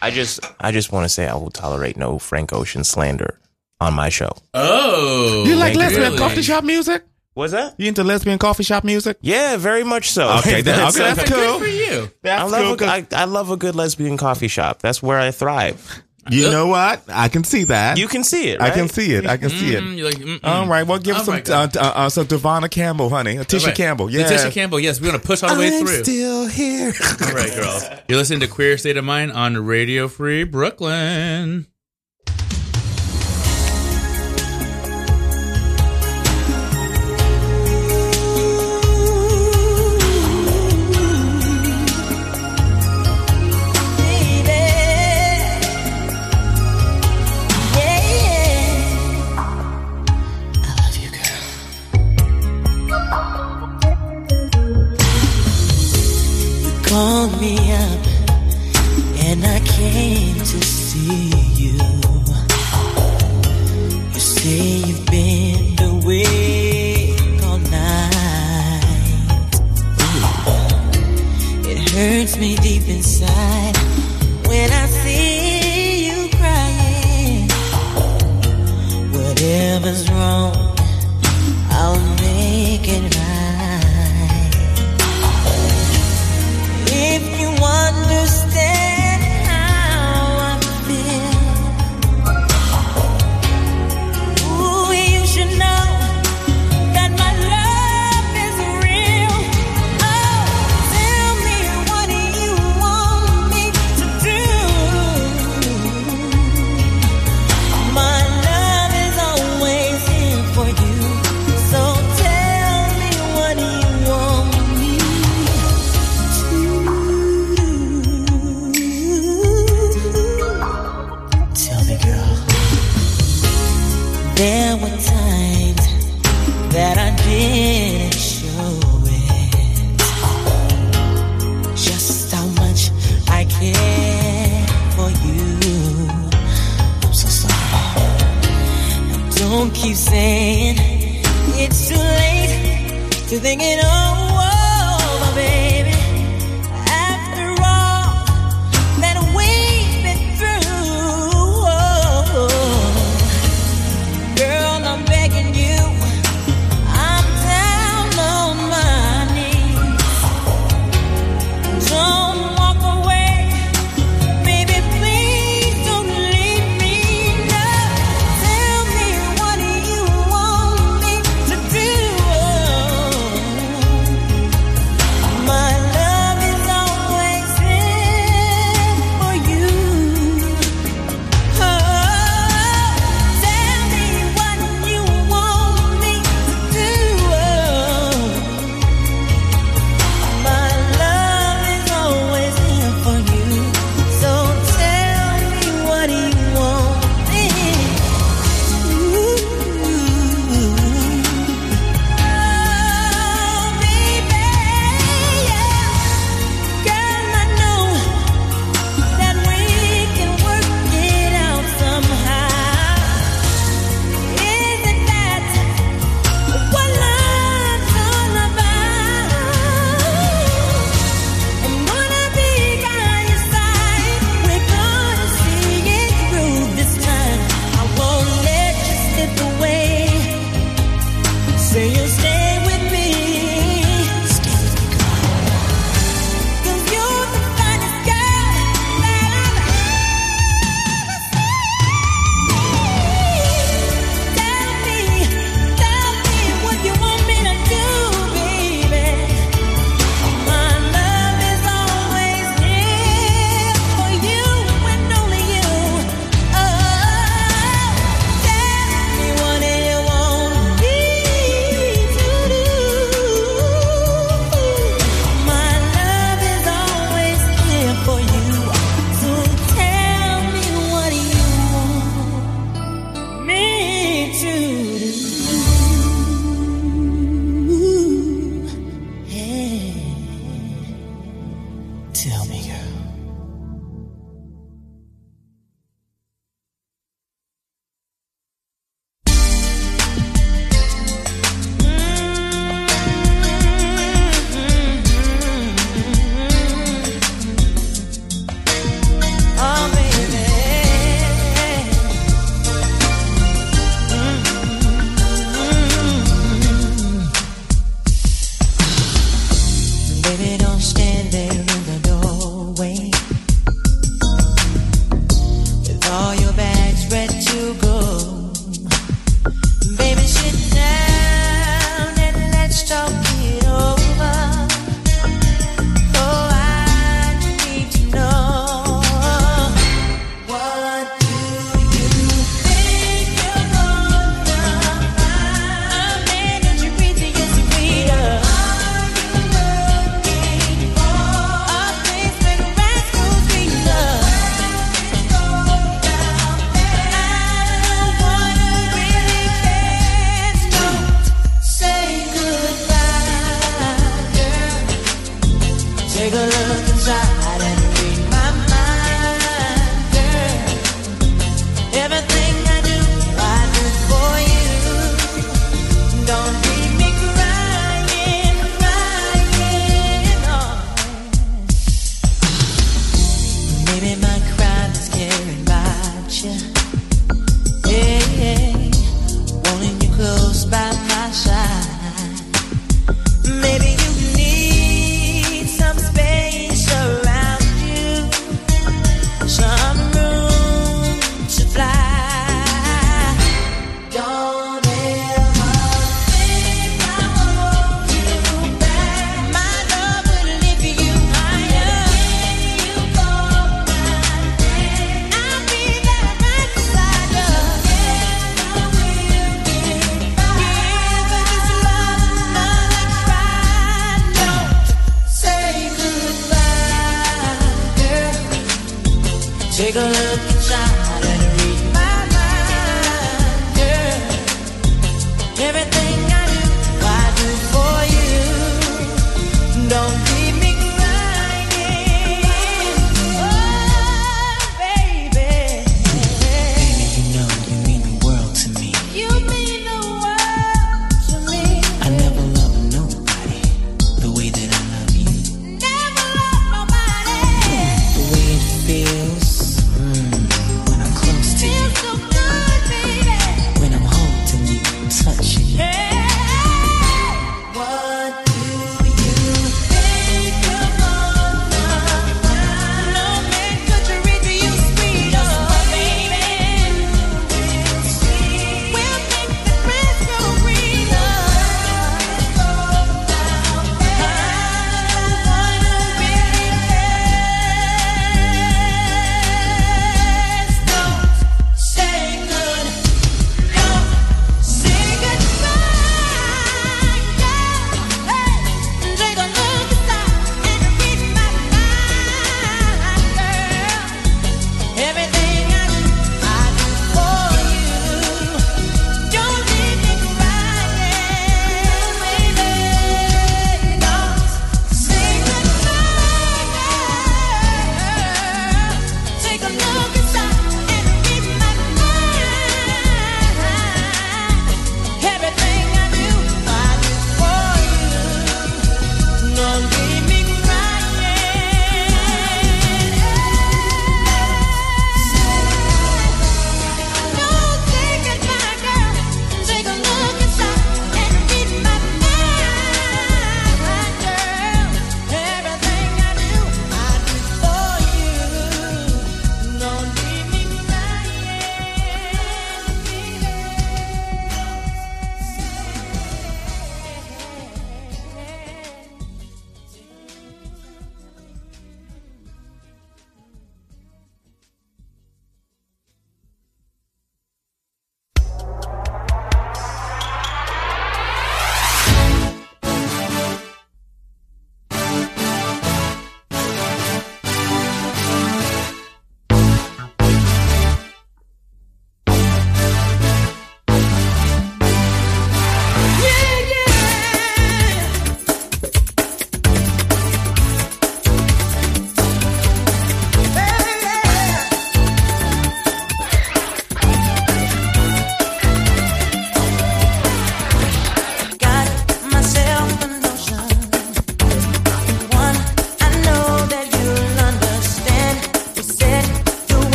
I just I just want to say I will tolerate no Frank Ocean slander on my show. Oh, you like lesbian really? coffee shop music? What's that? You into lesbian coffee shop music? Yeah, very much so. Okay, then- okay, that's Good cool. for you. That's I love cool, a, 'cause- I, I love a good lesbian coffee shop. That's where I thrive. You know what? I can see that. You can see it. I can see it. I can see Mm, it. like. All right. Well, give us some right, uh, uh, uh, some Devonna Campbell, honey. Uh, Tisha All right. Campbell. Yeah. Tisha Campbell. Yes, we're gonna push all the way I'm through. still here. all right, girls. You're listening to Queer State of Mind on Radio Free Brooklyn. Me deep inside when I see you crying. Whatever's wrong, keep saying it's too late to think it over,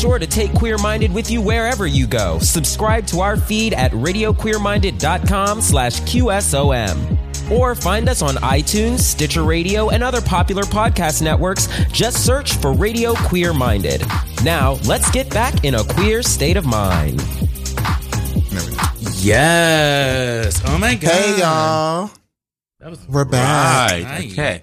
sure to take Queer Minded with you wherever you go. Subscribe to our feed at radioqueerminded.com slash QSOM. Or find us on iTunes, Stitcher Radio, and other popular podcast networks. Just search for Radio Queer Minded. Now, let's get back in a queer state of mind. Yes. Oh my god. Hey y'all. That was We're back. Right. Nice. Okay.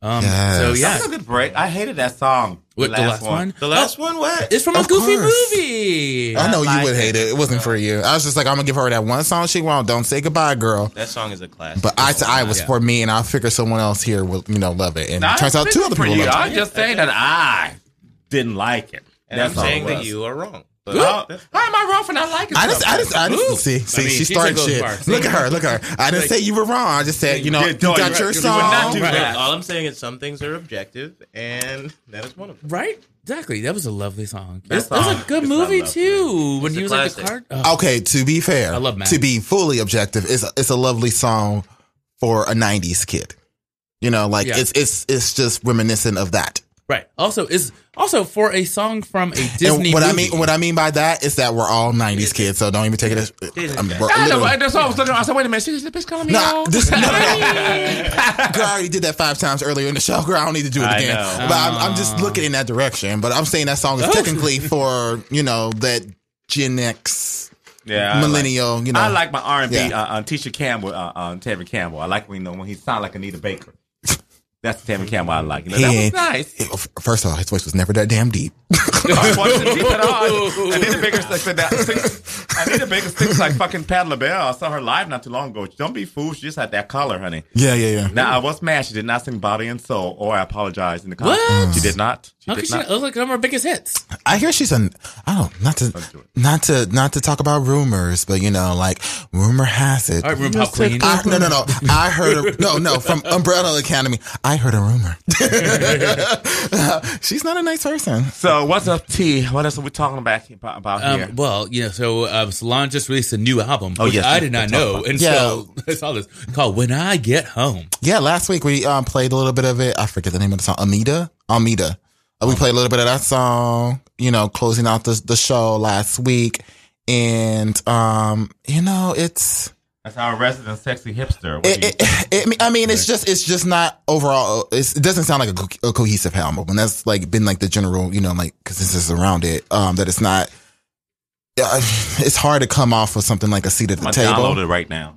Um. Yes. So That yeah. was a good break. I hated that song. What, the last one? The last oh, one, what? It's from a Goofy course. movie. I know you like would hate it. It wasn't for you. I was just like, I'm gonna give her that one song she wants. Don't say goodbye, girl. That song is a classic. But I to eye was Yeah. for me, and I figure someone else here will, you know, love it. And Nah, it turns out it's two other people you. love I'm it. just saying that I didn't like it. and That's I'm saying that you are wrong. But How, how am I wrong for not liking I just, I just, I Ooh. just see, I see, mean, she she started shit. parts. Look at her, look at her. I didn't say you were wrong. I just said, you know, Yeah, you no, got your right. You would not song. do Look, that. all I'm saying is some things are objective, and that is one of them. Right? Exactly. That was a lovely song. That That, that was a good is movie lovely. too. When he a was like the card. Oh, Okay, to be fair, I love Matt. to be fully objective, it's a, it's a lovely song for a '90s kid. You know, like Yeah. it's it's it's just reminiscent of that. Right. Also, is also for a song from a Disney and what I mean, what I mean by that is that we're all '90s kids, so don't even take it as. I'm, I know, literally- that's all I was looking. I said, "Wait a minute, she's the bitch calling me." Nah, out? this, no, no, no. Girl, I already did that five times earlier in the show. Girl, I don't need to do it I again. know. But I'm, I'm just looking in that direction. But I'm saying that song is Oh. technically for you know that Gen X Yeah, millennial. Like, you know, I like my R and B Yeah. uh, on Tisha Campbell, uh, on Tevin Campbell. I like when you know when he sound like Anita Baker. That's the Tevin Campbell I like. You know, He that was nice. First of all, his voice was never that damn deep. I wasn't deep at all. Anita Baker sticks like that. Sticks, Anita Baker sticks like fucking Pat LaBelle. I saw her live not too long ago. Don't be fooled. She just had that color, honey. Yeah, yeah, yeah. Now I was mad. She did not sing "Body and Soul," or I apologize in the What? She did not. She How did could she not. not? Those are like one of our biggest hits. I hear she's an I don't not to not to not to talk about rumors, but you know, like rumor has it. All right, room pop queen. I, no, no, no. I heard a, no, no from Umbrella Academy. I heard a rumor. she's not a nice person. So what's up, T? What else are we talking about about, about here? Um, well, you know, so um, Solange just released a new album, Oh, which yes, I did not know, and that. so I saw this called "When I Get Home." Yeah, last week we um, played a little bit of it. I forget the name of the song. Almeda, Almeda. Uh, we played a little bit of that song. You know, closing out the the show last week, and um, you know, it's. That's our resident sexy hipster. It, do you it, it, I mean, it's just it's just not overall. It's, it doesn't sound like a, co- a cohesive album, and that's like been like the general, you know, like consensus around it. Um, that it's not. Uh, it's hard to come off with something like a seat at the I'm table. download it right now.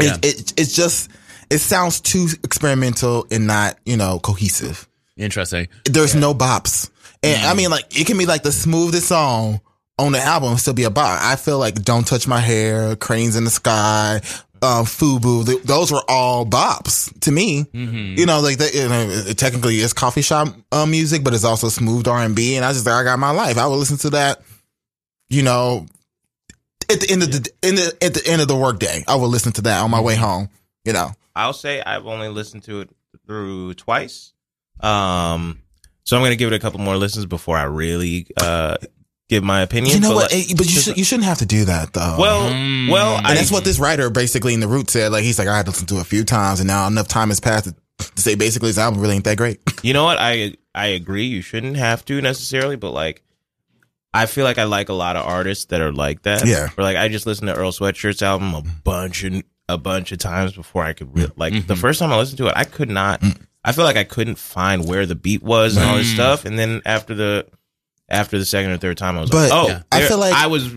It, it it's just it sounds too experimental and not you know cohesive. Interesting. There's no bops, and I mean like it can be like the smoothest song on the album still be a bop. I feel like "Don't Touch My Hair," "Cranes in the Sky," um, "Fubu," th- those were all bops to me. You know, like that. You know, it technically it's coffee shop uh, music, but it's also smooth R and B. And I just like I got my life. I would listen to that. You know, at the end of the in the at the end of the workday, I would listen to that on my way home. You know, I'll say I've only listened to it through twice. Um, so I'm going to give it a couple more listens before I really uh give my opinion. you know But what? like- Eh, but you should you shouldn't have to do that though. Well, well, and I- that's what this writer basically in the root said. Like he's like, I had to listen to it a few times, and now enough time has passed to, to say basically his album really ain't that great. You know what? I I agree. You shouldn't have to necessarily, but like, I feel like I like a lot of artists that are like that. Yeah. Or like, I just listened to Earl Sweatshirt's album a bunch and a bunch of times before I could re- like the first time I listened to it, I could not. I feel like I couldn't find where the beat was and all this Mm. stuff, and then after the after the second or third time, I was But, like, oh, yeah. I feel like- I was.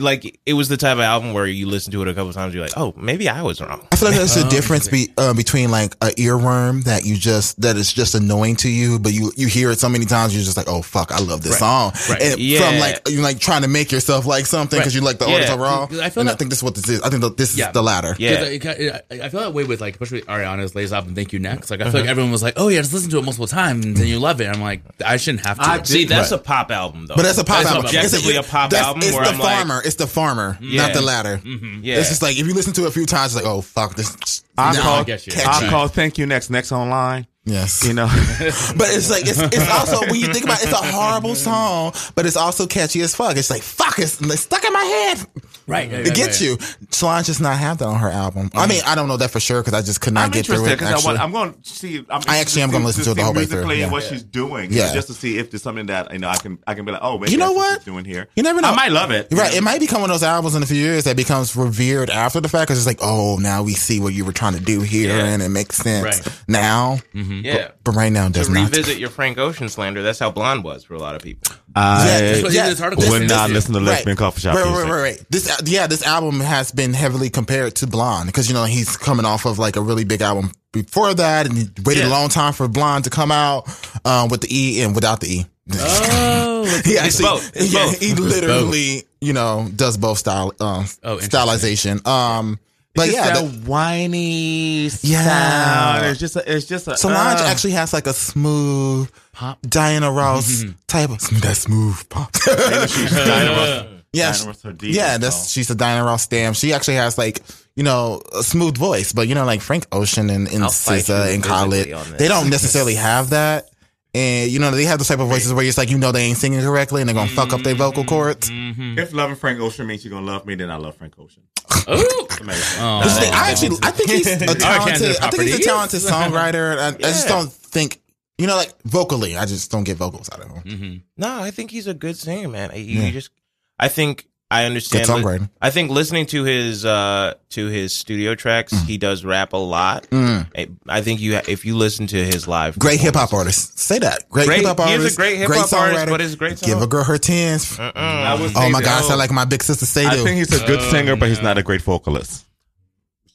Like it was the type of album where you listen to it a couple times, you're like, "Oh, maybe I was wrong." I feel like there's a Oh, difference be, uh, between like a earworm that you just that is just annoying to you, but you you hear it so many times you're just like, oh fuck, I love this Right. song. Right. And Yeah. from like you like trying to make yourself like something because Right. you like the Yeah. artist overall. I feel and I think this is what this is. I think that this is the latter. Yeah, I- I feel that way with like, especially Ariana's latest album, Thank You Next. Like, I feel like Uh-huh. everyone was like, oh yeah, just listen to it multiple times and you love it. I'm like, I shouldn't have to. I see. That's a pop album, though. But that's a pop That's album. Objectively, It's a pop album It's where the I'm like, it's the farmer, Yeah. not the latter. Mm-hmm. Yeah. It's just like if you listen to it a few times, it's like, oh fuck this. I now call, catchy. I call thank you next next online. Yes. You know. but it's like it's, it's also when you think about it, it's a horrible song, but it's also catchy as fuck. It's like fuck, it's, it's stuck in my head. Right, right, it right, gets right. you. Solange does not have that on her album. I mean, I don't know that for sure because I just could not I'm get through it. Actually. I'm going to see. I'm I actually am gonna listen to it the whole way through, yeah. what Yeah. she's doing. Yeah. Yeah, just to see if there's something that you know I can I can be like, oh, maybe You know that's what? she's doing here. You never know. I might love it. You're right. It might become one of those albums in a few years that becomes revered after the fact because it's like, oh, now we see what you were trying to do here Yeah. and it makes sense Right. now. Mm-hmm. Yeah. But, but right now it to does not. revisit your Frank Ocean slander, that's how Blonde was for a lot of people. I Yeah, would not listen to Right. lesbian coffee shop Right, music. right, right, right. This, uh, yeah, this album has been heavily compared to Blonde because you know he's coming off of like a really big album before that, and he waited a long time for Blonde to come out um, with the E and without the E. Oh, he actually, both. Yeah, both. he It's literally, you know, does both style, um, Oh, stylization. Um, but It's yeah, that the- whiny Yeah. sound. It's just a, it's just a Solange uh, actually has like a smooth pop. Diana Ross type of that smooth pop. Maybe she's Diana Ross. Yeah, Diana Ross yeah, that's she's a Diana Ross stamp. She actually has like you know a smooth voice, but you know like Frank Ocean and, and I'll fight you SZA and Khalid, physically on this. they don't necessarily have that. And you know they have the type of voices where it's like you know they ain't singing correctly and they're gonna fuck up their vocal cords. If loving Frank Ocean means you're gonna love me, then I love Frank Ocean. Oh, It's. This thing- I actually I think he's a talented I think he's a talented songwriter. I, I just don't think you know like vocally I just don't get vocals out of him. Mm-hmm. No, I think he's a good singer, man. You, Yeah. you just, I think I understand. Good songwriting. I think listening to his uh to his studio tracks, he does rap a lot. Mm. I, I think you if you listen to his live, Great hip hop artist. Say that. Great, Great- hip hop he is a great hip-hop artist, but it's a great Give a girl her tens. I would Oh my that- god, I sound like my big sister say I think he's a good singer, but he's not a great vocalist.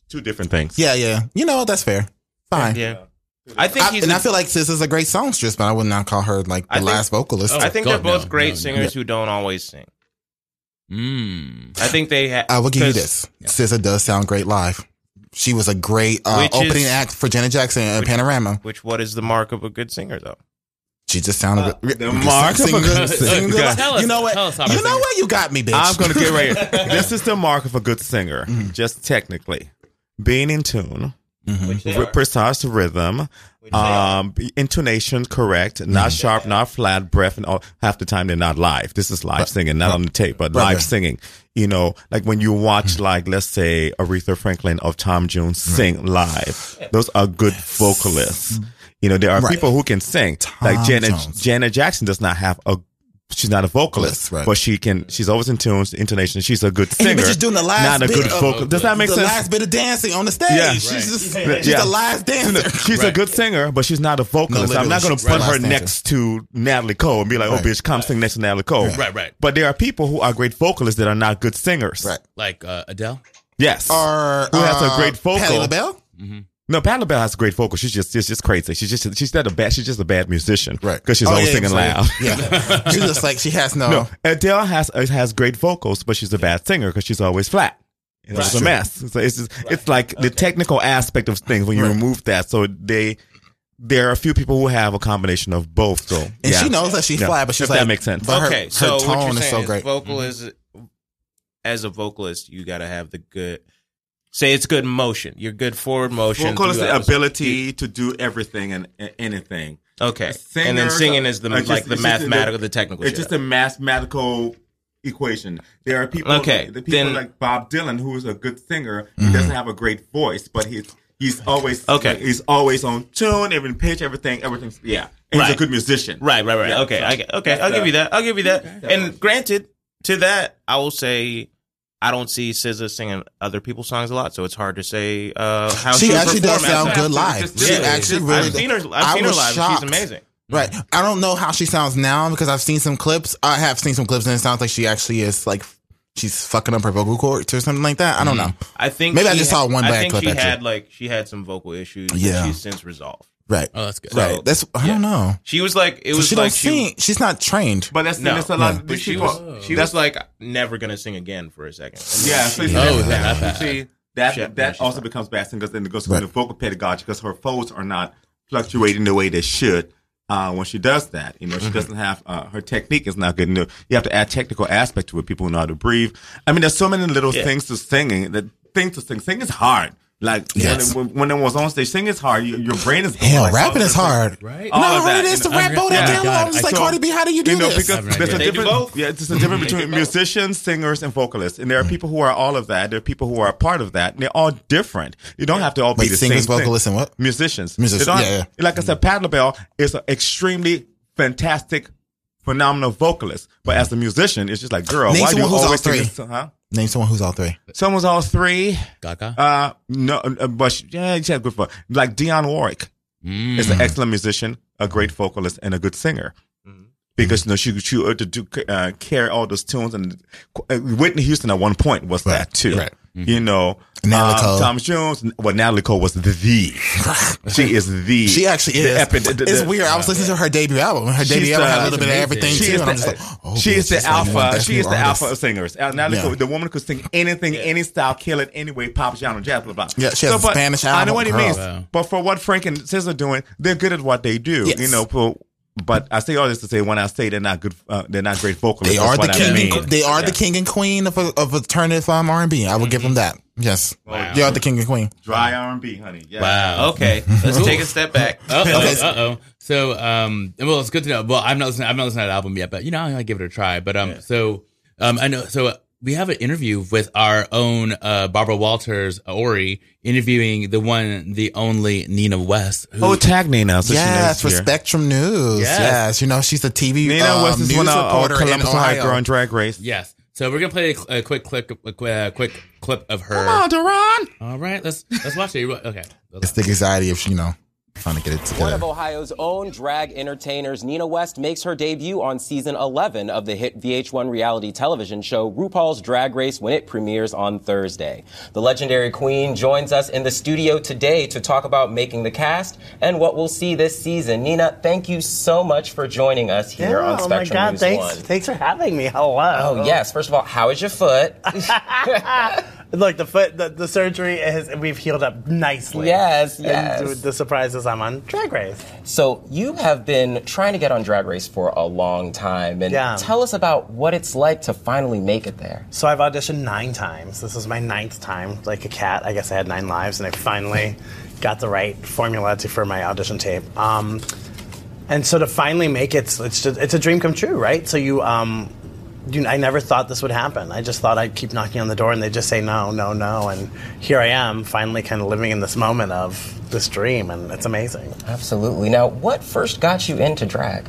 Two different things. Yeah, yeah. You know that's fair. Fine. Yeah, I think I- and a- I feel like SZA is a great songstress, but I would not call her like the think- last vocalist. I think God, they're both no, great no, no. singers who don't always sing. Mm. I think they have. I will give you this. SZA does sound great live. She was a great uh, opening is- act for Janet Jackson and which- Panorama. Which what is the mark of a good singer though? She just sounded good. the mark of a Singing good singing singer. Tell us- you know what? tell us how You know what? You got me, bitch. I'm gonna get right. Here. this is the mark of a good singer, just technically being in tune, Mm-hmm. with precise rhythm, um, intonation correct, not sharp, not flat, breath, and all. Half the time they're not live. This is live singing, not on the tape, but live singing. You know, like when you watch, like let's say Aretha Franklin or Tom Jones sing live, those are good vocalists. You know, there are Right. people who can sing. like Janet Jones. Janet Jackson does not have a she's not a vocalist, Right. but she can. She's always in tunes, intonation. She's a good singer. but she's doing the last not a bit good of- vocal. Does that make the sense? last bit of dancing on the stage. Yeah. She's just Yeah. she's the last dancer. She's a good singer, but she's not a vocalist. No, I'm not going to put the her last dancer. next to Natalie Cole and be like, "Oh, Right. bitch, come sing next to Natalie Cole." Right, right. But there are people who are great vocalists that are not good singers. Right. Like uh, Adele. Yes. Or who has a uh, great vocal? Patti LaBelle? No, Patti LaBelle has a great vocal. She's just, she's just crazy. She's just, she's not a bad. She's just a bad musician, right? Because she's Oh, always yeah, singing so- loud. Yeah. She's just like she has no. No, Adele has uh, has great vocals, but she's a bad singer because she's always flat. You Right. It's a mess. So it's just, it's like the technical aspect of things when you Right. remove that. So they there are a few people who have a combination of both. So And yeah. she knows that she's Yeah. flat, but she's if like- that makes sense. but okay, her so what tone you're is saying so is great. vocal is as a vocalist, you got to have the good. Say it's good motion. You're good forward motion. Vocal call it the ability to do everything and, and anything. Okay, Singer- and then singing is the just- like the mathematical, the technical. It's shit. just a mathematical equation. There are people. Okay, the people then- like Bob Dylan, who is a good singer. Mm-hmm. He doesn't have a great voice, but he's he's always Okay. He's always on tune, every pitch, everything, everything's yeah. And he's a good musician. Right, right, right. Yeah, okay, so I, okay, I'll give you that. I'll give you that. And granted, to that, I will say. I don't see SZA singing other people's songs a lot, so it's hard to say uh, how She she, actually does sound good live. She Yeah, actually really. I've seen her. I've I seen her live. shocked. She's amazing. Right. I don't know how she sounds now because I've seen some clips. I have seen some clips and it sounds like she actually is like she's fucking up her vocal cords or something like that. I don't know. I think maybe I just had- saw one I bad think clip. she had like she had some vocal issues. Yeah. she's since resolved. Right. Oh, that's good. Right. That's I don't know. She was like it So was she like don't sing. She's not trained. But that's no, that's a lot. Yeah. of but these she people- was she was like never gonna sing again for a second. Yeah, so then she- Oh, that, that bad. see, that, She- that she's also fine. becomes bad because then it goes Right. to the vocal pedagogy because her folds are not fluctuating the way they should uh, when she does that. You know, she doesn't have uh, her technique is not good. enough. you have to add technical aspect to it. People know how to breathe. I mean, there's so many little Yeah. things to singing that things to sing. Sing is hard. Like Yes. when, it, when it was on stage, singing is hard. Your, your brain is Hell, like, rapping all is hard. Right? all No, of hard it is you to rap all that Yeah. damn God, long. It's like saw- Cardi B. How do you do you know, this? because I have no there's a idea. They do difference. Yeah, there's a difference between musicians, singers, and vocalists, and there are people who are all of that. There are people who are a part of that. And they're all different. You don't have to all be the singers, same thing. vocalists, and what? Musicians. Musicians, They don't yeah, Like I said, Pat LaBelle is an extremely fantastic, phenomenal vocalist, but as a musician, it's just like, girl, Name why do you someone who's all always sing three. this? Huh? Name someone who's all three. Someone's all three. Gaga. Uh, no, uh, but she, yeah, she had good fun. Like Dionne Warwick Mm. is an excellent musician, a great vocalist, and a good singer. Because you know she she uh, to do uh, carry all those tunes and uh, Whitney Houston at one point was that too. right. You know, Natalie uh, Cole. Thomas Jones. Well, Natalie Cole was the the. she is the. She actually is. epi- the- the- it's weird. I was listening to her debut album. Her debut album had a little bit of everything She too. is And I'm the, like, oh, she is the it's like one of the alpha. She is the artists. alpha of singers. Uh, Natalie Yeah. Cole, the woman could sing anything, any style, kill it anyway, pop genre, jazz, blah blah. Yeah, she has a but Spanish I know what he means, Wow. but for what Frank and SZA are doing, they're good at what they do. Yes. You know, for, but I say all this to say when I say they're not good, uh, they're not great vocalists. They are the what I king. mean. And, they are the king and queen of of alternative um, R and B. I will give them that. Yes, Wow. they are the king and queen. Dry R and B, honey. Yeah. Wow. Okay, let's take a step back. Uh Okay. oh. Uh oh. So, um, well, it's good to know. Well, I'm not listening. I'm not listening to that album yet, but you know, I will give it a try. But um, so um, I know. So uh, we have an interview with our own uh Barbara Walters Ori interviewing the one, the only Nina West. Who, Oh, tag Nina. So yes, she for here. Spectrum News. Yes. Yes. you know she's a TV Nina um, West is news one of our reporter in Columbus High Ohio. girl on Drag Race. yes. So we're gonna play a, a quick clip, a quick, uh, quick clip of her. Come on, Deron. All right, let's let's watch it. Okay. It's the anxiety of you know trying to get it One of. Ohio's own drag entertainers, Nina West, makes her debut on season 11 of the hit VH1 reality television show RuPaul's Drag Race when it premieres on Thursday. The legendary queen joins us in the studio today to talk about making the cast and what we'll see this season. Nina, thank you so much for joining us here Yeah, on oh my Spectrum God, News thanks, 1. thanks for having me. Hello. Oh, yes. First of all, how is your foot? Look, the foot, the, the surgery is, we've healed up nicely. Yes, And yes. the surprise is I'm on Drag Race. So you have been trying to get on Drag Race for a long time, and Yeah. tell us about what it's like to finally make it there. So I've auditioned nine times. This is my ninth time. Like a cat, I guess I had nine lives, and I finally got the right formula to, for my audition tape. Um, and so to finally make it, it's just, it's a dream come true, right? So you, um, I never thought this would happen. I just thought I'd keep knocking on the door, and they'd just say no, no, no, and here I am, finally kind of living in this moment of this dream, and it's amazing. Absolutely. Now, what first got you into drag?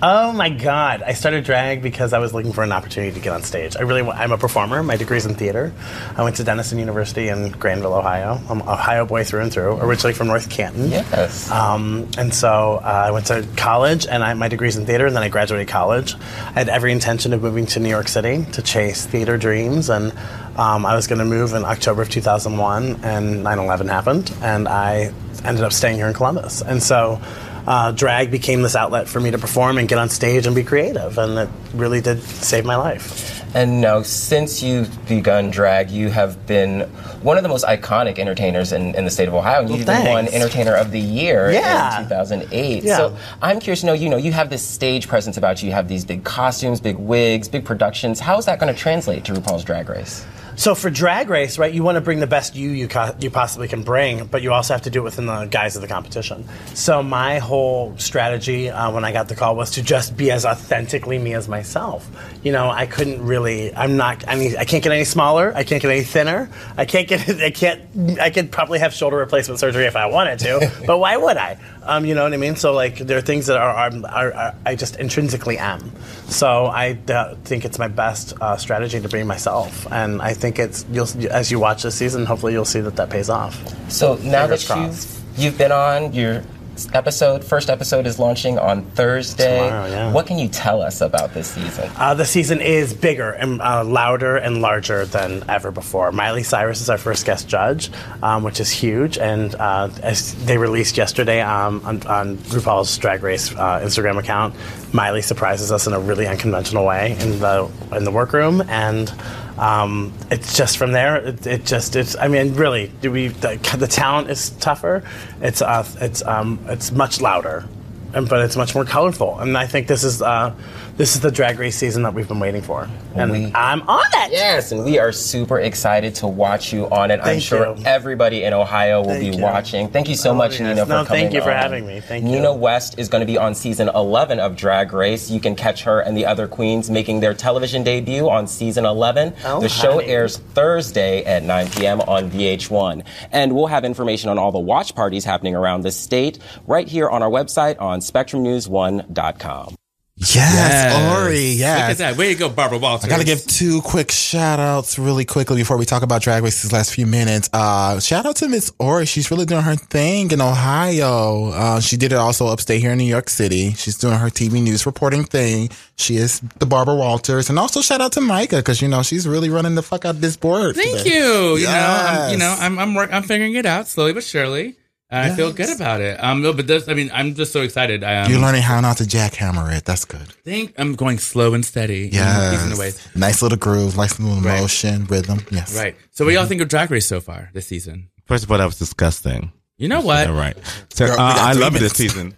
Oh my God! I started drag because I was looking for an opportunity to get on stage. I really, I'm a performer. My degree's in theater. I went to Denison University in Granville, Ohio. I'm an Ohio boy through and through. Originally from North Canton. Yes. Um, and so uh, I went to college, and I, my degree's in theater. And then I graduated college. I had every intention of moving to New York City to chase theater dreams, and um, I was going to move in October of 2001, and 9/11 happened, and I ended up staying here in Columbus. And so uh, drag became this outlet for me to perform and get on stage and be creative, and it really did save my life. And now, since you've begun drag, you have been one of the most iconic entertainers in, in the state of Ohio. And you Well, even won. Entertainer of the Year Yeah. in 2008. Yeah. So I'm curious to know, you know, you have this stage presence about you. You have these big costumes, big wigs, big productions. How is that going to translate to RuPaul's Drag Race? So for Drag Race, right, you want to bring the best you you, co- you possibly can bring, but you also have to do it within the guise of the competition. So my whole strategy uh, when I got the call was to just be as authentically me as myself. You know, I couldn't really. I'm not. I mean, I can't get any smaller. I can't get any thinner. I can't get. I can't. I could probably have shoulder replacement surgery if I wanted to, but why would I? Um, you know what I mean? So like, there are things that are, are, are, are I just intrinsically am. So I uh, think it's my best uh, strategy to be myself, and I think it's you'll as you watch this season, hopefully you'll see that that pays off. So now Fingers that crossed. you've, you've been on, your episode, first episode is launching on Thursday. Tomorrow, yeah. What can you tell us about this season? Uh, the season is bigger and uh, louder and larger than ever before. Miley Cyrus is our first guest judge, um, which is huge. And uh, as they released yesterday um, on, on RuPaul's Drag Race uh, Instagram account, Miley surprises us in a really unconventional way in the in the workroom, and um, it's just from there. It, it just it's. I mean, really, do we the, the talent is tougher. It's uh, it's um, it's much louder but it's much more colorful. And I think this is uh, this is the drag race season that we've been waiting for, and We- I'm on it. Yes, and we are super excited to watch you on it. Thank I'm sure you. everybody in Ohio will Thank be you. watching. Thank you so Oh, much, yes. Nina, for coming thank you for on. having me. Thank you. Nina West is going to be on season 11 of Drag Race. You can catch her and the other queens making their television debut on season 11. Oh, the show honey. airs Thursday at 9 p.m. on VH1. And we'll have information on all the watch parties happening around the state right here on our website on SpectrumNews1.com. Yes, Ori, yes. Look at that. Way to go, Barbara Walters. I gotta give two quick shout outs really quickly before we talk about Drag Race these last few minutes. Uh, shout out to Miss Ori. She's really doing her thing in Ohio. Uh, she did it also upstate here in New York City. She's doing her TV news reporting thing. She is the Barbara Walters. And also shout out to Micah, cause you know, she's really running the fuck out of this board. Thank today. you. You know, I'm, you know, I'm I'm I'm figuring it out slowly but surely. And I feel good about it. Um, no, but this, I mean, I'm just so excited. I um, You're learning how not to jackhammer it. That's good. I think I'm going slow and steady. Yeah. Easing the ways. Nice little groove, nice little Right. motion, rhythm. Yes. Right. So, what y'all think of Drag Race so far this season? First of all, that was disgusting. You know what? Yeah, right. So Girl, uh, I three love it this season.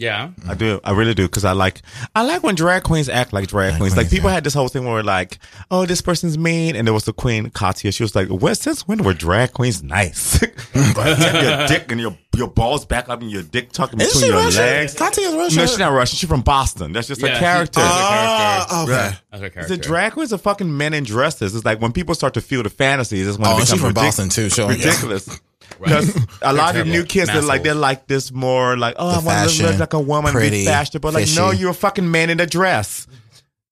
Yeah. I do. I really do because I like I like when drag queens act like drag queens. Like people had this whole thing where like, oh, this person's mean, and there was the queen Katya. She was like, "What? Since when were drag queens nice? But tip your dick and your your balls back up and your dick tucked in Is between she your Russian? legs." Katya's Russian? No, she's not Russian. She's from Boston. That's just Yeah, a she- character. that's her Oh, character. okay. That's her The character. drag queens are fucking men in dresses. It's like when people start to feel the fantasies. It's when Oh, it and she's becomes from ridic- Boston, too, so, yeah. Ridiculous. Because a lot of terrible. new kids, they're like they're like this more like, oh, The I want to fashion, look like a woman, pretty, be fashionable. Like, no, you're a fucking man in a dress,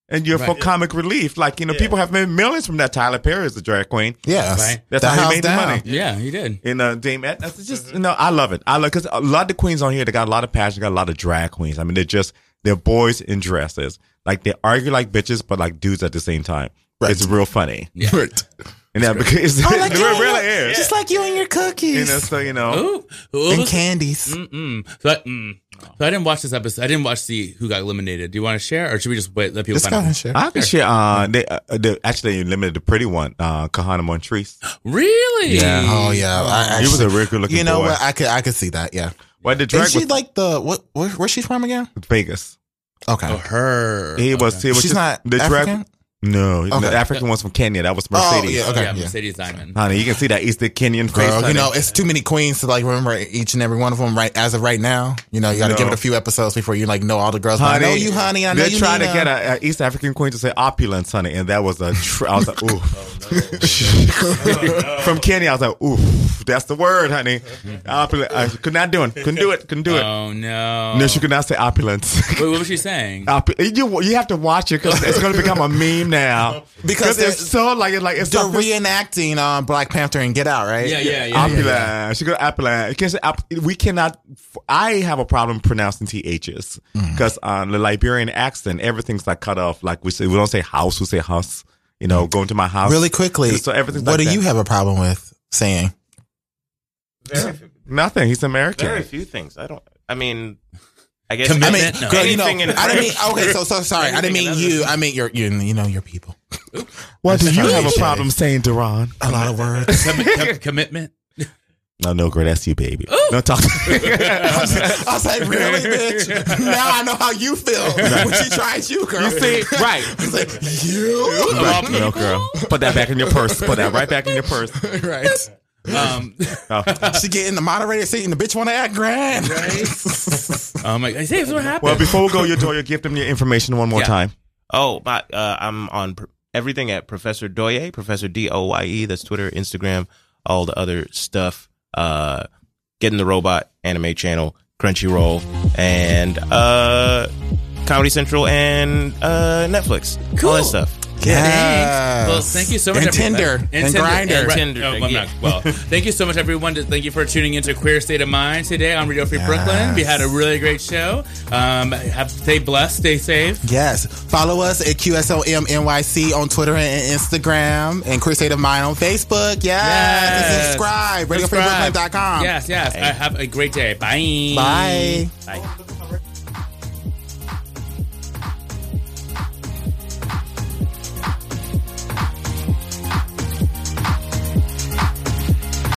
and you're for comic relief. Like, you know, people have made millions from that. Tyler Perry is a drag queen. Yes. Right. That's The how he house made the money. Yeah, he did. In uh, Dame Edna, it's just you know, I love it. I love because a lot of the queens on here, they got a lot of passion, got a lot of drag queens. I mean, they're just they're boys in dresses. Like they argue like bitches, but like dudes at the same time. Right. It's real funny. Right. And that because Oh, like it you and really your- is. Just like you and your cookies. You know, so you know. Ooh. Ooh, and candies. Mm-mm. So I, mm. so I didn't watch this episode. I didn't watch the who got eliminated. Do you want to share, or should we just wait? Let people Just find go out. ahead and share. I can share. Uh, they, uh, they actually limited the pretty one, uh, Kahanna Montrese. Really? Yeah. Oh yeah, I, He was a actually- real good looking You know boy. what? I could I could see that. Yeah. Why did drag Is she was like the what? Where, where's she from again? Vegas. Okay. Oh, her. He was. Okay. He was She's just- not the African? drag. No, Okay. the African one's from Kenya. That was Oh, Mercedes. yeah, okay. yeah, yeah. Mercedes Diamond. Honey, you can see that East Kenyan face. Girl, you know, it's too many queens to like remember each and every one of them right as of right now. You know, you got to No. give it a few episodes before you like know all the girls. Honey, I know you, honey. I know They're you. trying Nina. to get a, a East African queen to say opulence, honey, and that was a. Tr- I was like, ooh. Oh, From Kenya, I was like, ooh. That's the word, honey. Opulent. I could not do it. Couldn't do it. Couldn't do it. Oh no. No, she could not say opulence. Wait, what was she saying? Opu- you you have to watch it because it's going to become a meme now. Because it's they're- so like it's like it's They're something- reenacting um, Black Panther and Get Out, right? Yeah, yeah, yeah. Opulent. She go opulent. You can't say op- we cannot. I have a problem pronouncing ths Mm. because on the Liberian accent, everything's like cut off. Like we say, we don't say house, we say house. You know, going to my house Really quickly, So everything's what like do that. you have a problem with saying? Nothing. He's American. Very few things. I don't. I mean, I guess. I mean, No. girl, you know, I didn't mean. Okay, so so sorry. I didn't mean in you. I mean your, your you know your people. What do you have a problem saying, Deron? A lot of words. Com- com- commitment. No, no, girl, that's you, baby. Oh. Don't talk. I was, I was like, really, bitch? Now I know how you feel when she tries you, girl. You see, right? I was like, you. Right. No, girl. Put that back in your purse. Put that right back in your purse. right. Um, Oh. She get in the moderator seat and the bitch want to act grand. I'm oh my! Say what happened. Well, before we go, your Doyer, give them your information one more Yeah. time. Oh, my, uh, I'm on pr- everything at Professor Doye, Professor D O Y E. That's Twitter, Instagram, all the other stuff. Uh, Getting the Robot Anime Channel, Crunchyroll, and uh, Comedy Central and uh, Netflix. All that stuff. Yes. Well, thank you so much. And everyone. Tinder. And Grindr. Right. Tinder, Oh, well, yeah. well, thank you so much, everyone. Thank you for tuning into Queer State of Mind today on Radio Free Brooklyn. We had a really great show. Um, have stay blessed, stay safe. Yes. Follow us at QSOM NYC on Twitter and Instagram and Queer State of Mind on Facebook. Yes. Yes. And subscribe. Subscribe. RadioFreeBrooklyn.com. Yes, yes. I have a great day. Bye. Bye. Bye.